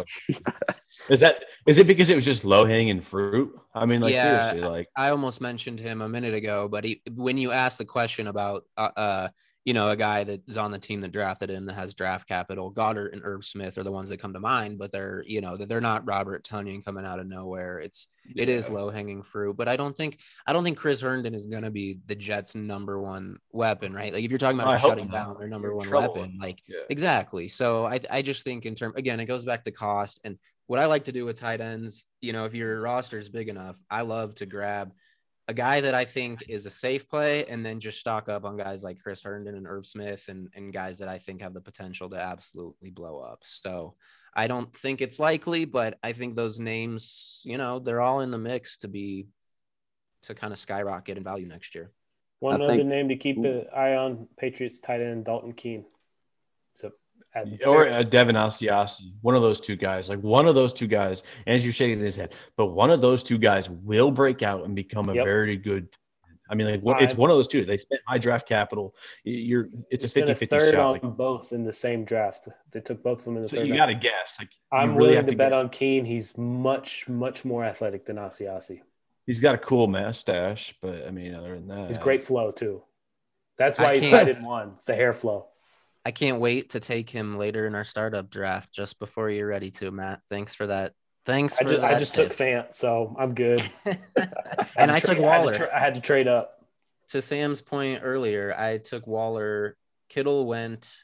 is that is it because it was just low hanging fruit? I mean, like yeah, seriously, like I almost mentioned him a minute ago, but he, when you asked the question about uh, uh you know, a guy that is on the team that drafted him that has draft capital. Goedert and Irv Smith are the ones that come to mind, but they're, you know, they're not Robert Tonyan coming out of nowhere. It's yeah. it is low hanging fruit, but I don't think I don't think Chris Herndon is gonna be the Jets' number one weapon, right? Like if you're talking about shutting down their number one trouble. weapon, like yeah. exactly. So I I just think in term again, it goes back to cost and what I like to do with tight ends, you know, if your roster is big enough, I love to grab a guy that I think is a safe play, and then just stock up on guys like Chris Herndon and Irv Smith and, and guys that I think have the potential to absolutely blow up. So I don't think it's likely, but I think those names, you know, they're all in the mix to be to kind of skyrocket in value next year. One I other think, name to keep an eye on: Patriots tight end Dalton Keene or uh, Devin Asiasi, one of those two guys, like one of those two guys. Andrew shaking his head, but one of those two guys will break out and become a yep. very good. I mean, like it's one of those two. They spent high draft capital. You're it's a 50 50 shot. On like, both in the same draft. They took both of them in the so third. You got to guess. Like I'm really willing to, to bet on Keene. He's much much more athletic than Asiasi. He's got a cool mustache, but I mean, other than that, he's great flow too. That's why he's rated one. It's the hair flow. I can't wait to take him later in our startup draft just before you're ready to, Matt. Thanks for that. Thanks. I just, I just took Fant, so I'm good. and I, I took Waller. I had, tra- I had, to trade up. To Sam's point earlier, I took Waller. Kittle went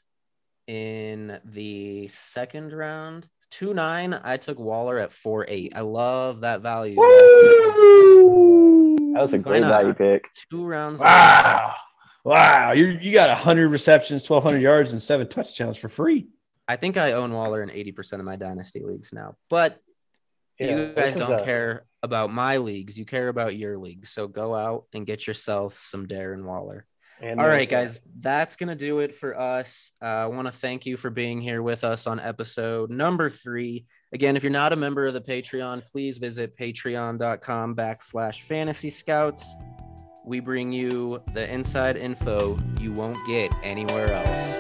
in the second round. Two nine. I took Waller at four eight. I love that value. Woo! That was a great value pick. Two rounds. Wow. Wow, you you got hundred receptions, twelve hundred yards, and seven touchdowns for free. I think I own Waller in eighty percent of my dynasty leagues now, but yeah, you guys don't a... care about my leagues. You care about your leagues. So go out and get yourself some Darren Waller. And All right, guys, that's going to do it for us. Uh, I want to thank you for being here with us on episode number three. Again, if you're not a member of the Patreon, please visit patreon.com backslash fantasy scouts we bring you the inside info you won't get anywhere else.